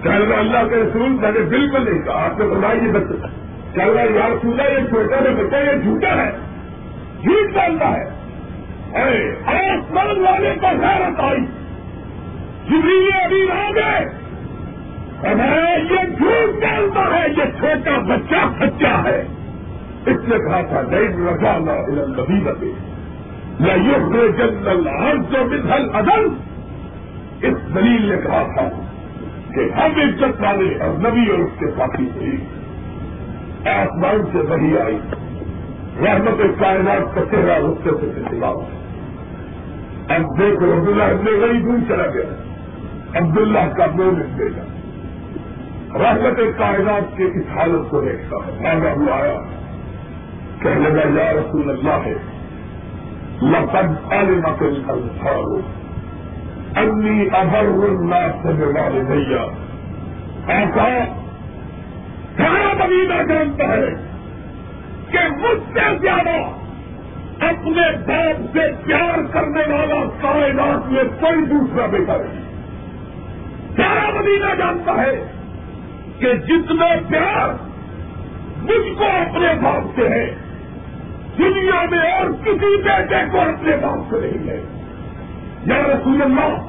چل رہا اللہ کے رسول میں نے بالکل نہیں کہا۔ آپ نے بتایا یہ بچہ چل رہا یار سوچا یہ چھوٹا ہے، بچہ یہ جھوٹا ہے۔ جھوٹ ڈالتا ہے۔ آسمان والے کا خیرت آئی جبری ابھی آ گئے یہ جھوٹ ڈالتا ہے، یہ چھوٹا بچہ سچا ہے۔ اس نے کہا تھا نہیں رضا نبی بتے یا یوگ جنگل جو مدھل ادل اس دلیل نے کہا تھا۔ کہ ہم عزت والے اور نبی اور اس کے ساتھی تھے آسمان سے وہی آئی۔ رحمت کائنات کا چہرہ رستے سے سلا اب دیکھو عبداللہ نے وہی دور چلا گیا۔ عبداللہ کا بول دے گا رحمت کائنات کے اس حالت کو دیکھتا ہے مانگا ہوا آیا۔ کہنے لگا، یا رسول اللہ ہے لقد علمت الانصار انی ابر الناس والے بھیا ایسا سارا مدینہ جانتا ہے کہ مجھ سے زیادہ اپنے باپ سے پیار کرنے والا کائنات میں کوئی دوسرا بیٹا نہیں. سارا مدینہ جانتا ہے کہ جتنا پیار مجھ کو اپنے باپ سے ہے، دنیا میں اور کسی بیٹے کو اپنے باپ سے نہیں ہے. یا رسول اللہ،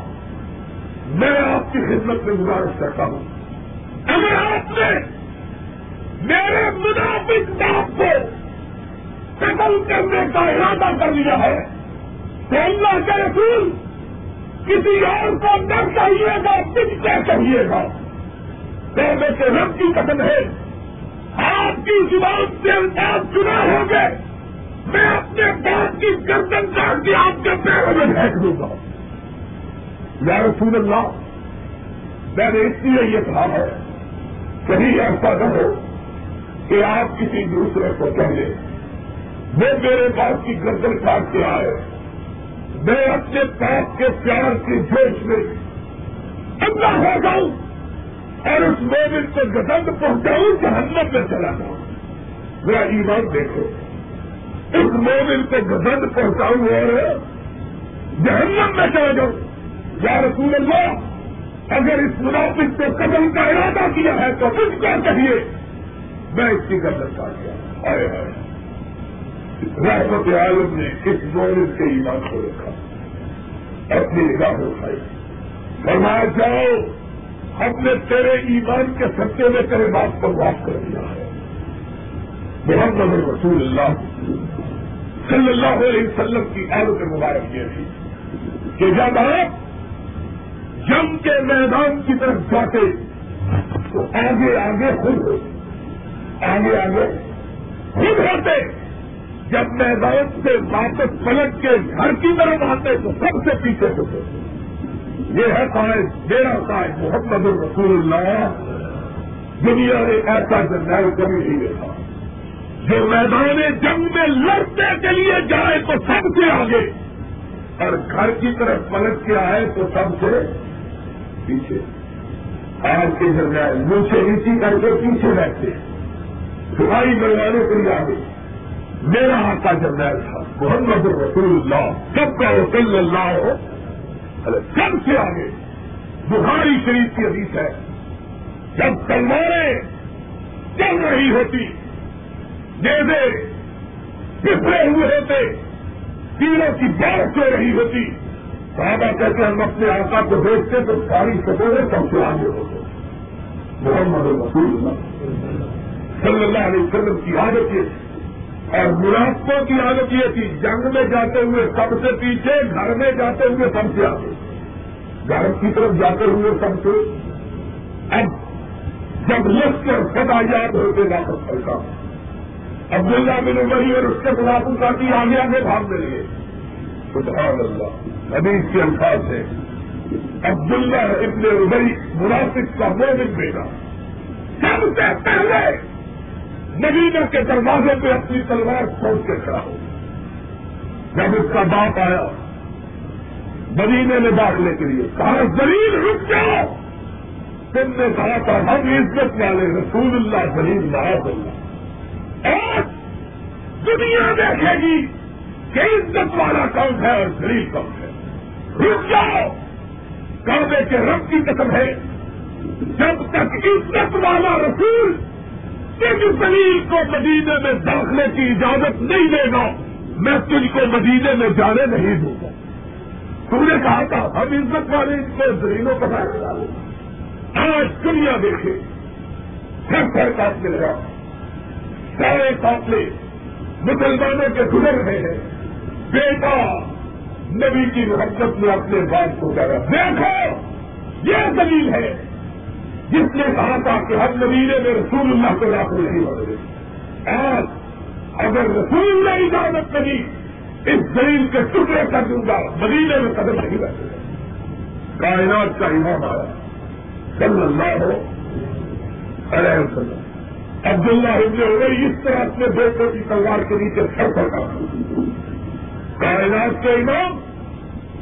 میں آپ کی خدمت میں گزارش کرتا ہوں۔ اگر آپ نے میرے منافق باپ کو قتل کرنے کا ارادہ کر لیا ہے، تو اللہ کے رسول کسی اور کو نہ چاہیے گا، کچھ کیا چاہیے گا۔ پہلے کے رب کی قسم ہے، آپ کی زبان سے انداز چنا ہوں گے۔ میں اپنے باپ کی گردن کاٹ کے آپ کے پیروں میں پھینک دوں گا۔ یا رسول اللہ، میں نے اس لیے یہ کہا ہے کہیں ایسا نہ ہو کہ آپ کسی دوسرے کو کہہ وہ میرے باپ کی گردن کاٹ کے آئے۔ میں اپنے باپ کے پیار کی جوش میں اندر ہو جاؤں اور اس مومن کو گزند پہنچاؤں، جہنم میں چلا جاؤں۔ میرا ایمان دیکھو اس مومن کو گزند پہنچاؤں اور جہنم میں چلا جاؤں۔ یا رسول اللہ، اگر اس منافق کو قدم کا ارادہ کیا ہے تو کچھ کیا چاہیے میں اس کی گردن کا کیا۔ رحمت عالم نے اس مومن کے ایمان کو رکھا۔ اپنی نگاہ اٹھائی۔ فرمایا، جاؤ، ہم نے تیرے ایمان کے سطح میں تیرے بات پر بات کر دیا ہے۔ محمد رسول اللہ صلی اللہ علیہ وسلم کی عادت مبارک یہ تھی کہ جب آپ جنگ کے میدان کی طرف جاتے تو آگے آگے خود ہوتے آگے آگے خود ہوتے۔ جب میدان سے واپس پلٹ کے گھر کی طرف آتے تو سب سے پیچھے ہوتے۔ یہ ہے قائد، میرا قائد محمد الرسول اللہ۔ دنیا نے ایسا جنرل کبھی نہیں دیکھا۔ جو میدان جنگ میں لڑنے کے لیے جائے تو سب سے آگے۔ اور گھر کی طرف پلٹ کے آئے تو سب سے پیچھے۔ آج کے درمیان منہ سے نیچی کر کے پیچھے بیٹھتے۔ سفائی بنوانے کے لیے آگے۔ میرا آقا جرنیل تھا۔ محمد رسول اللہ سب کا صلی اللہ ہو۔ سب سے آگے۔ بخاری شریف کی حدیث ہے، جب تلواریں چل رہی ہوتی جیسے پھسلے ہوئے ہوتے، تیروں کی بارش ہو رہی ہوتی۔ صحابہ کہتے ہم اپنے آقا کو دیکھتے تو ساری سطح سب سے آگے ہوتے۔ محمد رسول اللہ صلی اللہ علیہ وسلم کی عادت یہ تھی۔ اور منافقوں کی عادت یہ تھی، جنگ میں جاتے ہوئے سب سے پیچھے، گھر میں جاتے ہوئے سب سے آگے۔ گھر کی طرف جاتے ہوئے سب سے۔ اب جب لشکر سدا یاد ہوتے، واپس پلٹا۔ عبداللہ بن عمری اور اس کے منافع کا آگے آگے بھاگنے لگے سبحان اللہ۔ حدیث کے الفاظ ہے۔ عبداللہ ابن عمری منافق کا مومن بیٹا۔ سب سے پہلے مدینہ کے دروازے پہ اپنی تلوار چھوڑ کے کھڑا ہو۔ جب اس کا باپ آیا، مدینے میں داخلے کے لیے کہا، زلیل رک جاؤ! تم نے کہا تھا ہم عزت والے رسول اللہ زلیل محاذ اللہ۔ اور دنیا دیکھے گی کہ عزت والا کون ہے اور زلیل کون ہے۔ رک جاؤ۔ کعبے کے رب کی قسم ہے، جب تک عزت والا رسول زلیل کو مدینے میں داخلے کی اجازت نہیں دے گا، میں تجھ کو مدینے میں جانے نہیں دوں گا۔ تم نے کہا تھا، ہم عزت والے کو زمینوں کا آج دنیا دیکھے سر سر کاٹنے لگا سارے قافلے مسلمانوں کے گزر رہے ہیں۔ بیٹا، نبی کی محبت میں اپنے بات کو کہہ دیکھو، یہ دلیل ہے۔ جس نے کہا تھا کہ ہم نبینے میں رسول اللہ کو داخل نہیں ہو رہے آج اگر رسول نے اجازت کری اس دلیل کے ٹکڑے کر دوں گا۔ مدینے میں قدم نہیں رکھے کائنات کا امام آیا۔ صلی اللہ ہو وسلم۔ عبداللہ ابن عمر اس طرح اپنے بیٹوں کی تلوار کے نیچے سر پر کر کائنات کے امام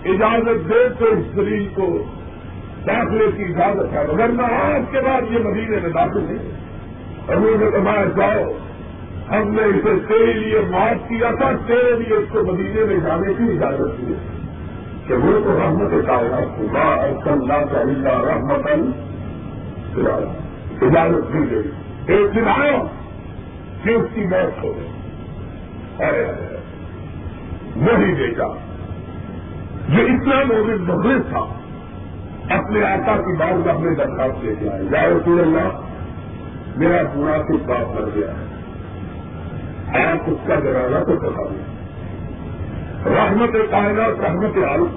اجازت دے تو اس دلیل کو داخلے کی اجازت ہے ورنہ آج کے بعد یہ مدینے میں داخل نہیں اور انہوں نے کمایا جاؤ، ہم نے اسے تیرے لیے معاف کیا تھا، تیرے لیے اس کو مدینے میں جانے کی اجازت دی۔ کہ وہ تو رحمت کا اللہ کا اللہ رحمت اجازت دی گئی۔ ایک دن کہ اس کی موت ہو گئی۔ وہی بیٹا یہ اتنا مومن مغرب تھا، اپنے آقا کی بات کا اپنے درخواست لے کے آئے یا رسول اللہ، میرا پورا کچھ بات کر گیا ہے آپ اس کا جنازہ تو بتا دیں رحمت کائنات، رحمت عالم۔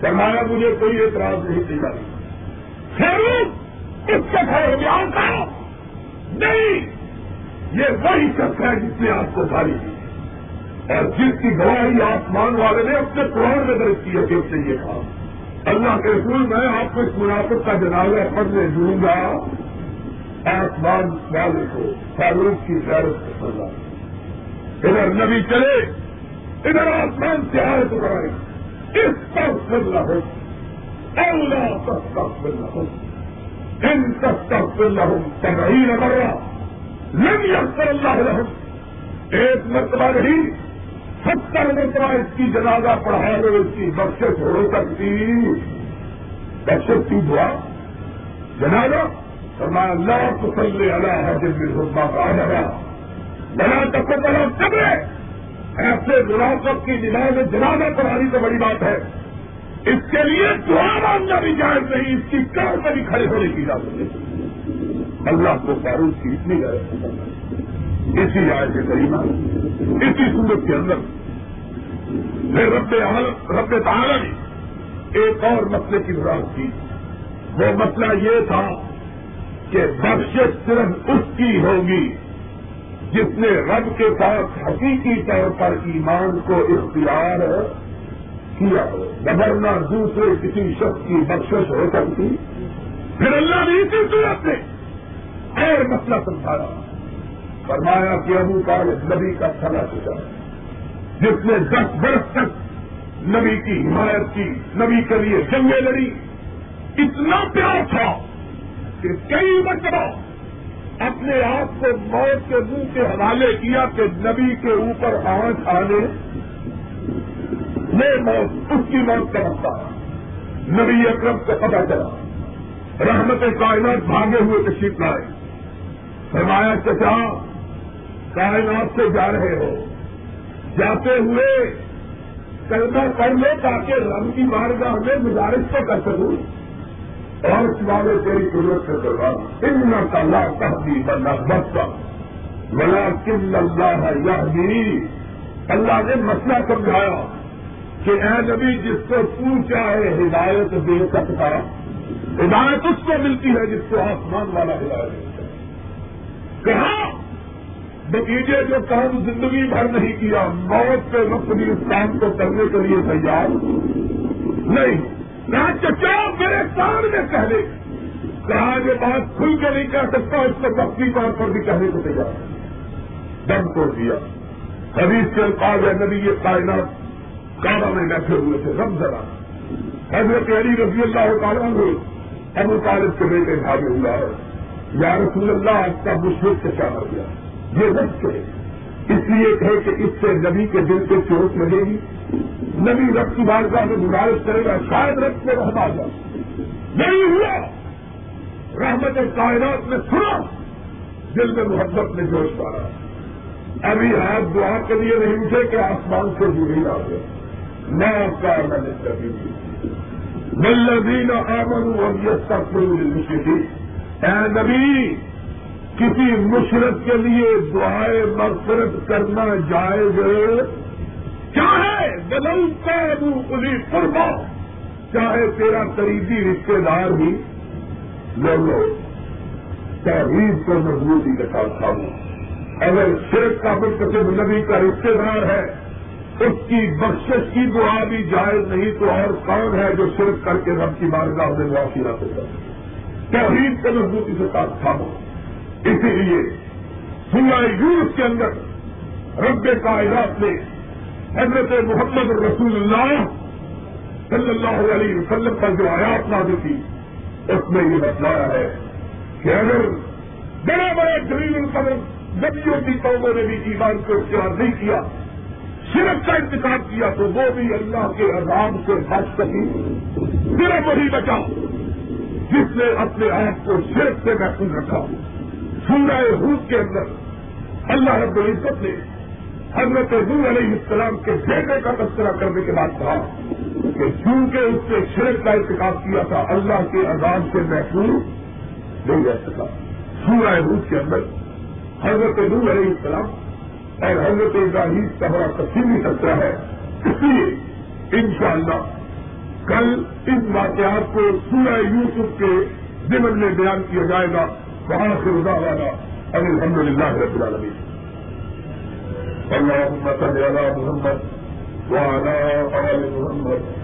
فرمایا، مجھے کوئی اعتراض نہیں دیا پھر اس کا بیان کا نہیں! یہ وہی شخص ہے جس نے آپ کو ساری کی اور جس کی گواہی آسمان والے نے اپنے قرآن میں درج کی ہے کہ اس نے یہ کہا۔ اللہ کے رسول، میں آپ کو اس منافق کا جنازہ پڑھنے دوں گا۔ آسمان والے کو، فاروق کی غیرت سے پڑھا ادھر نبی چلے، ادھر آسمان سے آئے تو کرائے اس پر سن رہو اللہ سستا سن رہو ان سستا سن رہو تبھی نہ کر رہا اکثر اللہ رہو ایک مرتبہ نہیں، ستر مرتبہ اس کی جنازہ پڑھا لو، اس کی بخشت ہو سکتی۔ بخشت کی دعا، جنازہ، فرمایا اللہ تو سلے اللہ ہے جن میں کا آ بنا تک کو بنا کب ایسے مناسب کی نماز جنازہ پڑھانی تو بڑی بات ہے۔ اس کے لیے دعا مانگنا بھی جائز نہیں، اس کی کار پر بھی کھڑے ہونے کی اجازت نہیں۔ اللہ کو فاروق کی اتنی غیر اسی آئے سے کریمہ، اسی صورت کے اندر، پھر رب رب تعالی نے ایک اور مسئلے کی وراثت کی۔ وہ مسئلہ یہ تھا کہ بخش صرف اس کی ہوگی جس نے رب کے پاس حقیقی طور پر ایمان کو اختیار ہے۔ کیا ہو؟ دوسرے کسی شخص کی بخشش ہو سکتی؟ پھر اللہ نے اسی صورت میں اور مسئلہ سمجھایا فرمایا کہ ابو طالب نبی کا سلا چکا۔ جس نے دس برس تک نبی کی حمایت کی، نبی کے لیے جنگیں لڑی۔ اتنا پیار تھا کہ کئی مرتبہ اپنے آپ کو موت کے منہ کے حوالے کیا کہ نبی کے اوپر آنکھ آنے میں موت، اس کی موت کا رکھتا نبی اکرم کو پتا چلا۔ رحمت کائنات بھاگے ہوئے تشریف لائے۔ فرمایا، چچا، کائنات سے جا رہے ہو۔ جاتے ہوئے کلمہ کر لو تاکہ رم کی مارگاہ میں گزارش تو کر سکوں۔ اور اس والے تیری ضرورت سے کروا ان کا اللہ تحدی بننا بستا بلا کن اللہ یہ اللہ نے مسئلہ سمجھایا۔ کہ اے نبی، جس کو تو چاہے ہدایت دے سکتا، ہدایت اس کو ملتی ہے جس کو آسمان والا ہدایت دیتا ہے کہاں نتیجے جو کام زندگی بھر نہیں کیا، موت کے وقت بھی اس کام کو کرنے کے لیے تیار۔ نہیں، نہ چچا میرے سامنے پہلے۔ کہا یہ بات کھل کے نہیں کہہ سکتا، اس کو وقتی طور پر بھی کہنے کو تیار۔ دم کو دیا۔ حدیث کے الفاظ ہے، نبی یہ کائنات کعبہ میں بیٹھے ہوئے تھے، رب ذرا۔ حضرت علی رضی اللہ تعالیٰ نے ابو طالب کے بیٹے بھاگے ہوا ہے یا رسول اللہ آج کا مشرق سے کیا ہو گیا یہ رب کے اس لیے کہے کہ اس سے نبی کے دل سے چوٹ لگے گی۔ نبی رب کی بارگاہ میں گزارش کرے گا، شاید رب کو رہا جائے۔ نہیں ہوا۔ رحمت کائنات میں سنا۔ دل میں محبت میں جوش پا رہا۔ ابھی آپ دعا کے لیے نہیں اٹھے کہ آسمان سے جڑی آ گئے میں کا ملین آمن مشکل اے نبی، کسی مشرق کے لیے دعائیں مغفرت کرنا جائز چاہے بلو کا پلی قربا چاہے تیرا قریبی رشتے دار بھی۔ لو لو تحریر کو مضبوطی کے ساتھ کھاؤں۔ اگر شرک کا منتخب نبی کا رشتے دار ہے اس کی بخشش کی دعا بھی جائز نہیں تو اور کون ہے جو صرف کر کے رب کی بارگاہ میں معافی نہ سکتا توحید کے مضبوطی سے ساتھ تھامو۔ اسی لیے سنیا یونس کے اندر رب کائنات نے حضرت محمد رسول اللہ صلی اللہ علیہ وسلم پر جو آیات نازل تھی اس میں یہ بتلایا ہے کہ اگر بڑے بڑے جلیل القدر نبیوں کی قوموں نے بھی ایمان کو اختیار نہیں کیا صرف کا انتخاب کیا تو وہ بھی اللہ کے عذاب سے بچ سکی۔ صرف وہی بچا جس نے اپنے آپ کو صرف سے محفوظ رکھا۔ سورہ حود کے اندر اللہ رب العزت نے حضرت حضور علیہ السلام کے بیٹے کا تذکرہ کرنے کے بعد کہا کہ چونکہ اس نے شرک کا انتخاب کیا تھا، اللہ کے عذاب سے محفوظ نہیں رہ سکا۔ سورہ حود کے اندر حضرت حضور علیہ السلام اور حضرت ابراہیم کا بڑا تفصیلی خطرہ ہے۔ اس لیے انشاءاللہ کل ان واقعات کو سورہ یوسف کے ضمن میں بیان کیا جائے گا۔ وہاں سے ادا والا اور الحمد للہ رب العالمین۔ اللهم صل على محمد وعلى آل محمد۔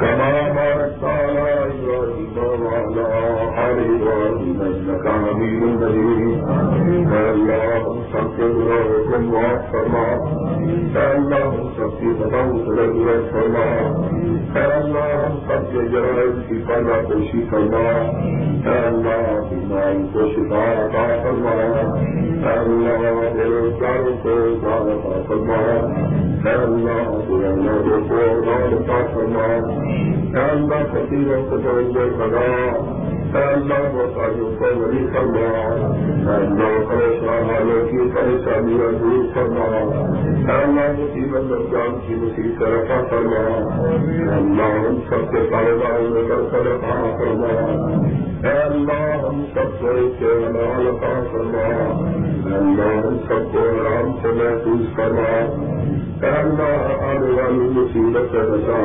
كما باركت جرائم کی پیدا کوشی فرما اللہ بیماری کو شفا عطا فرما اللہ بےروزگاروں کو ادار عطا فرما اللہ بے کو ادار عطا فرما اللہ فقیروں کو توجہ بنا کو ولی فرما پریشان والوں کی پریشانیاں دور فرما اللہ مصیبت کی مصیبت رفا اللہ ہم سب کے کاروبار میں کر کر رفا اے اللہ ہم سب کو کے عطا فرما اللہ ہم سب کو آرام سے محسوس کروا آنے والی مصیبت سے بچا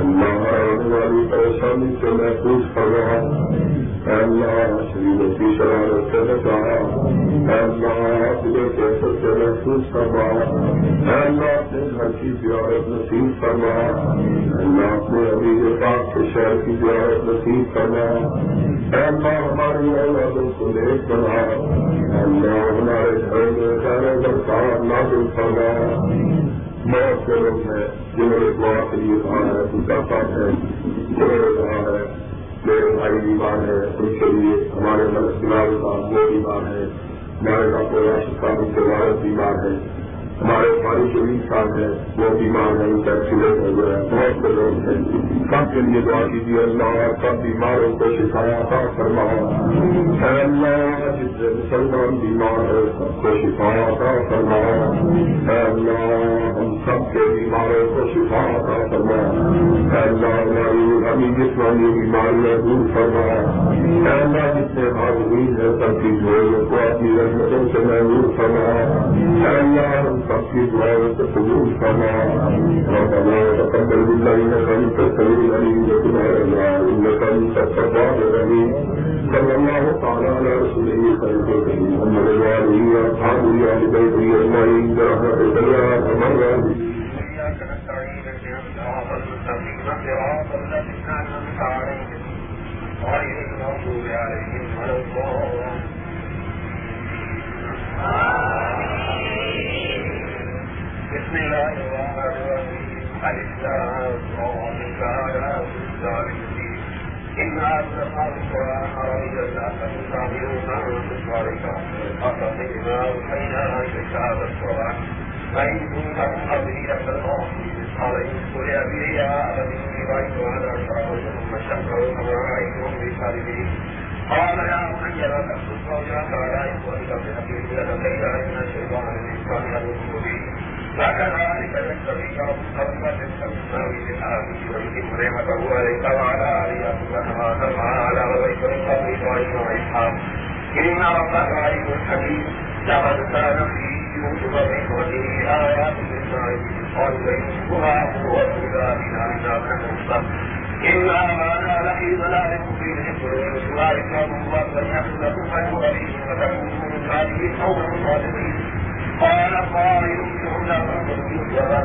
اللہ آنے والی پریشانی سے محفوظ کر رہا شرارت سے بچا اللہ کیسے سے محسوس کروا اللہ اپنے گھر کی زیارت نصیب کروا اللہ اپنے ابھی پاک کے شہر کی زیارت نصیب کروا اللہ ہماری اولادوں کو دیکھ بنا اللہ ہمارے گھر میں سارے برسات نازل فرما بہت سے لوگ ہیں جنہوں نے دعا کے لیے کہا ہے پوچھا ہے جنہوں نے کہا ہے میرے بھائی بیمار ہے ان کے لیے ہمارے ملک کا وہ بیمار ہے۔ ہمارے ڈاکٹر راشد صاحب کے والد بیمار ہے۔ ہمارے پانی شریف صاحب ہیں وہ بیمار ہیں ان کا ایکسیڈنٹ ہو گیا بہت سے لوگ ہیں۔ سب کے لیے دعا کیجیے اللہ، سب بیماروں کو شفایا تھا فرما۔ اللہ، جس مسلمان بیمار ہے، سب کو شفایا تھا فرما۔ اللہ، ہم سب کے بیماروں کو شفایا تھا فرما۔ اللہ، ہماری ہمیں جسمانی بیماریاں دور فرما۔ اللہ جتنے بھاگ ہے، سب کی جو کو اپنی رحمتوں سے محدود فرما۔ اللہ سب کی دعاؤں سے قبول کرنا ربنا الشيطان الإنسان قال بينهما هو بنا إنا كنصر إنا ما لفي الله قال قائل منهم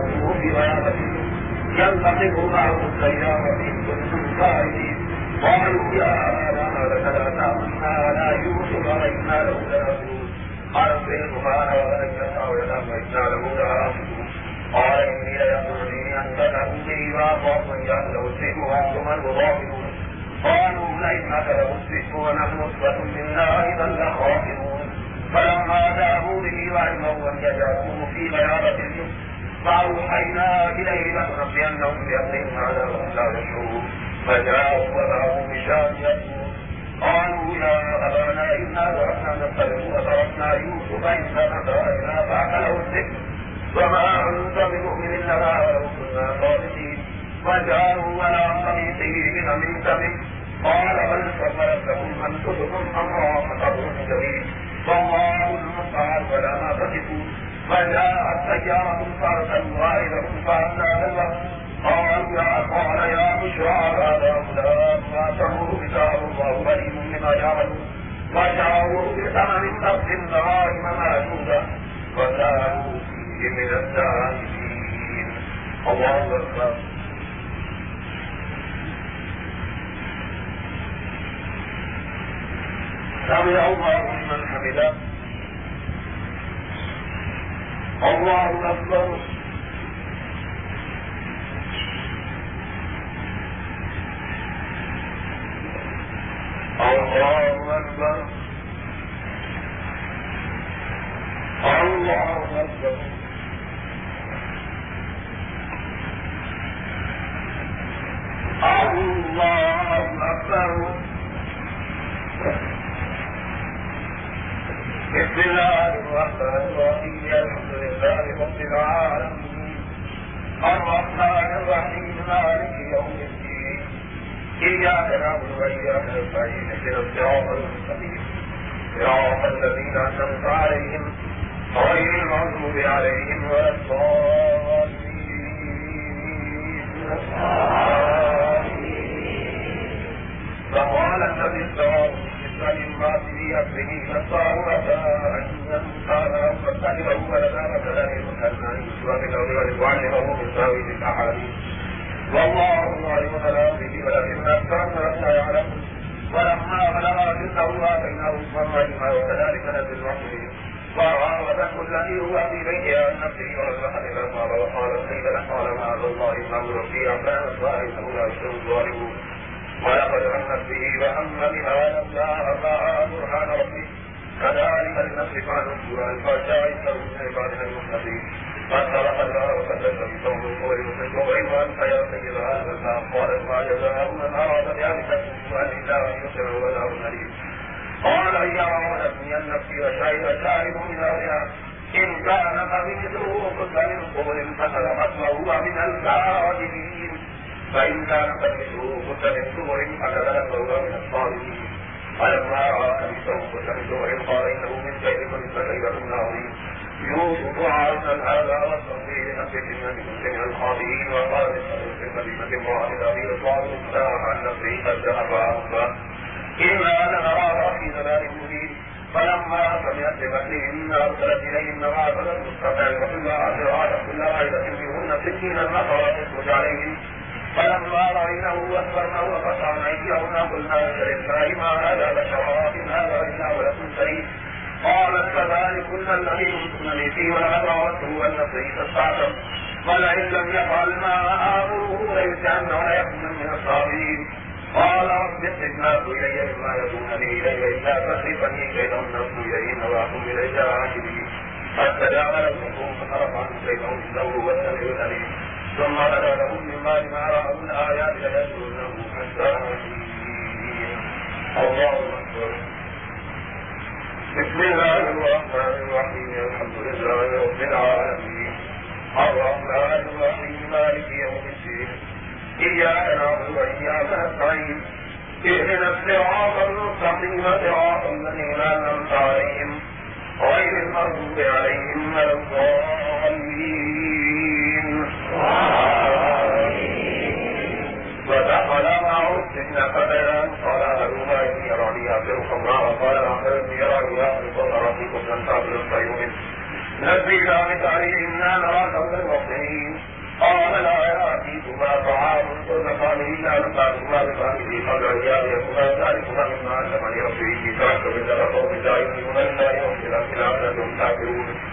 لا تنظروا في معه السيارة كنتم قائلين قالوا يا أبانا لك لا تأمنا لا يوسف علينا له لنبيون قال انفروا معنا ولن فإنا له لآخذون قال إني ليقولني أن تذهبوا وأخاف أن يأخذه الذئب وأنتم الغافلون قالوا لئنك لمسرف ونحن أسوة منا إذا لخاسرون فلما ذهبوا به وعلموا أن يجعلوه في غيابة الجسم فأوحينا إليه لتنبئنهم بأمرهم هذا وهم لا يشعرون فجاءوا وذهبوا بشام يسمون قالوا يا أبانا إنا ذهبنا نستبق وتركنا يوسف عندنا فأتنا فأكله الذئب وما أنت بمؤمن لنا ولو كنا صادقين. فجاءوا ولا قميصه بدم سبب قال بل سولت لكم أنفسكم أمرا فصبر جميل. ولا ما فجاءت سيارة فارسلوا غائبهم فأتى الله قالوا يا قال يا بشرى هذا غلام ما تمر كتاب الله غريب بما يعملون فجاءوا بثمن نفس دراهم معدودة وكانوا فيه من الزاهدين الله أكبر سمع الله لمن حمده. الله أكبر. الله أكبر. الله أكبر. الله أكبر. الله الرحمن الرحيم الحمد لله رب العالمين. الرحمن الرحيم مالك يوم الدين. إياك نعبد وإياك نستعين اهدنا الصراط المستقيم. صراط الذين أنعمت عليهم غير المغضوب عليهم ولا الضالين. فقال الذي استوى من بعد بأمره فصار أن قال فاتبعوا ولنا مثلا المكان سورة الأول وعلمه من تاويل الأحاديث والله يعلم ملامه ولكن أكثر الناس لا يعلمون ولما بلغ أجله آتيناه حكما وكذلك نزل المحسنين وراودته الذي هو في بيته عن نفسه ورزقه لما وقال قيل له قال معاذ الله ولقد همت به وهم بها لولا أباء برهان ربي كذلك لنصرف عنه سوء الفحشاء إنه من عبادنا المخلصين فانطلق الله وكذب بقوم القول وإن أنت يا سيد هذا النام قالت ما جزاء من أراد بأهلك سوءا إلا أن يسر وله أليم قال يا ولدني النفس وشهد شاهد من أهلها إن كان قميصه قد من قبل فصدقت وهو من الكاذبين فإن كان قميصه قد من دبر فكذلك وهو من الصالحين فلما رأى قميصه قد من دبر قال إنه من كيدكم فكيدكم عظيم يوسف عرضا هذا والتصوير لنفسه من مسلم الخاطئين وقال للصديق المدينة امرأة أبي رضوان السلام عن نفسه قد ذهب إنا لنراها في ضلال مبين فلما سمعت بمثلهن أرسلت إليهن بعثا مستقع وكل عشر كل واحدة منهن سكينا نفرت تخرج عليهم فلما رأينه أكبرنا وقطعن أيديهن قلنا لله ما هذا بشرات هذا إلا ولد سليم قالت فذلكن الذي كنتنني فيه ولقد راودته أن نفسه تستعتم ولئن لم يفعل ما آمره ليسألن وليكن من الصابرين قال رب استجناب إلي مما يدونني إليه إلا تصرفني كيدهم نفسي إليهن وأكون إليك عاجلين. فاستجاب لهم فصرف عنه كيدهم إنه هو السميع العليم ثم بدا لهم من بعد ما رأوا الآيات ليسجنه حتى الله أكبر. بسم الله الرحمن الرحيم. الحمد لله رب العالمين. الرحمن الرحيم. مالك يوم الدين. إياك نعبد وإياك نستعين. اهدنا الصراط المستقيم. صراط الذين أنعمت عليهم غير المغضوب عليهم ولا الضالين. ودخل معه السجن فتيان قال أحدهما إني أراني أبصر خمرا وقال الآخر إني أراني أخلق طرفكم لن تعبد الطيور نبينا بتعليم إنا نراك من المحسنين قال لا يأتيكما طعام ترزقان إلا نفعكما بفهمه قبل أن يأتيكما ذلكما مما علمني ربي إني تركت ملة قوم لا يؤمنون بالله والآخرة لعلكم تعقلون واتبعت ملة آبائي إبراهيم وإسحاق ويعقوب ما كان لنا أن نشرك بالله من شيء ذلك من فضل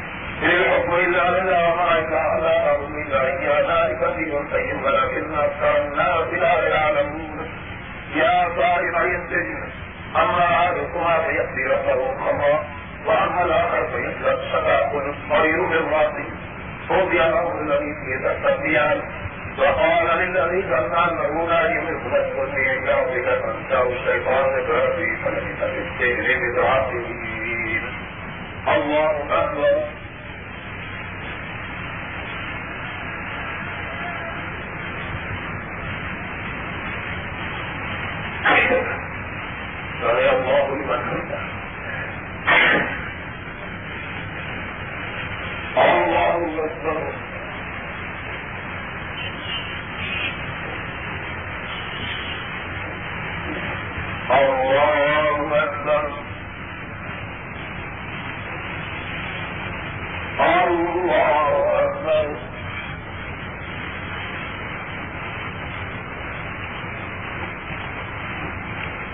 علينا وعلى الناس ولكننا كنا لا يشكرون يا صاحب السجن أرباب متفرقون خير أم الله الواحد سمع الله لمن حمده الله أكبر الله أكبر الله أكبر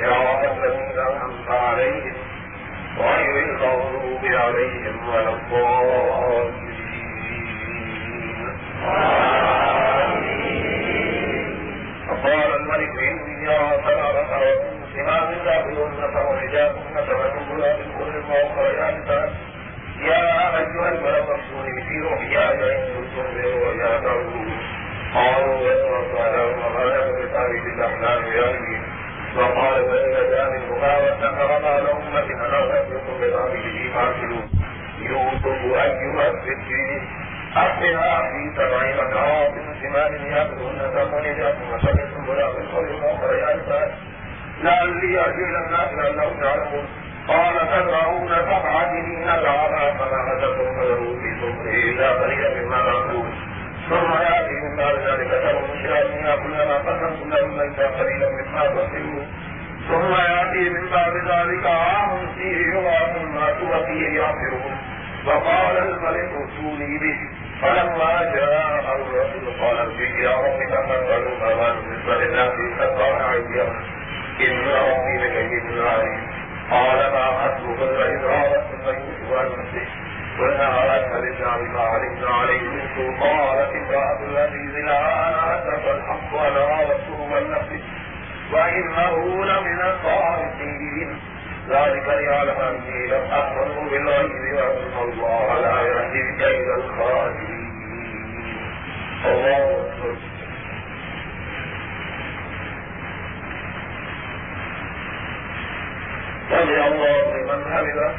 صراط الذين أنعمت عليهم غير المغضوب عليهم ولا الضالين فقال الملك إني أرى سبع بقرات سمان داخلهن فورجاهن سبع سنبلات كل وأخريات يا أيها الملك افتوني في رؤياي إن كنتم برؤيا تعبدون قالوا يسرق لهم وغلب بتعبيد الأحلام يعني وقال فإن جاء منهما لهم أمة أنا أنبئكم بتعبيده يوسف أيها السجين أخبرها في سبع بقرات سمان يأكلهن ثمانية وسبع سنبلات كل وأخريات لعلي أرجو إلى الناس لأنهم يعلمون. قال تزرعون سبع سنين دعانا فما حدثتم فذروا في سمره إلا قليلا مما تأكلون ثم يأتي من بعد ذلك سبع شياطين كلما قسمتم لهم ليس قليلا مما تأكلون ثم يأتي من بعد ذلك عام فيه يغاث الناس وفيه يعصرون وقال الملك ائتوني به فلما جاء الرسول قال ارجع إلى ربك فاسأله ما بالنسبة للناس فقال عيدهم إن ربي لكيد عليم قال ما حسبك فإذ راودت فيوسف عن نفسه قلنا أشهدنا قالت امرأة العزيز لا أنا أسف الحق وأنا وإنه لمن الصادقين ذلك ليعلم أني لم أخبره بالغيب وأن الله لا يهدي كيد الخاسرين الله أكبر سمع الله لمن حمده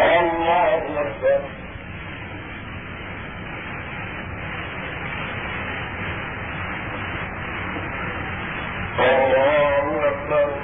الله أكبر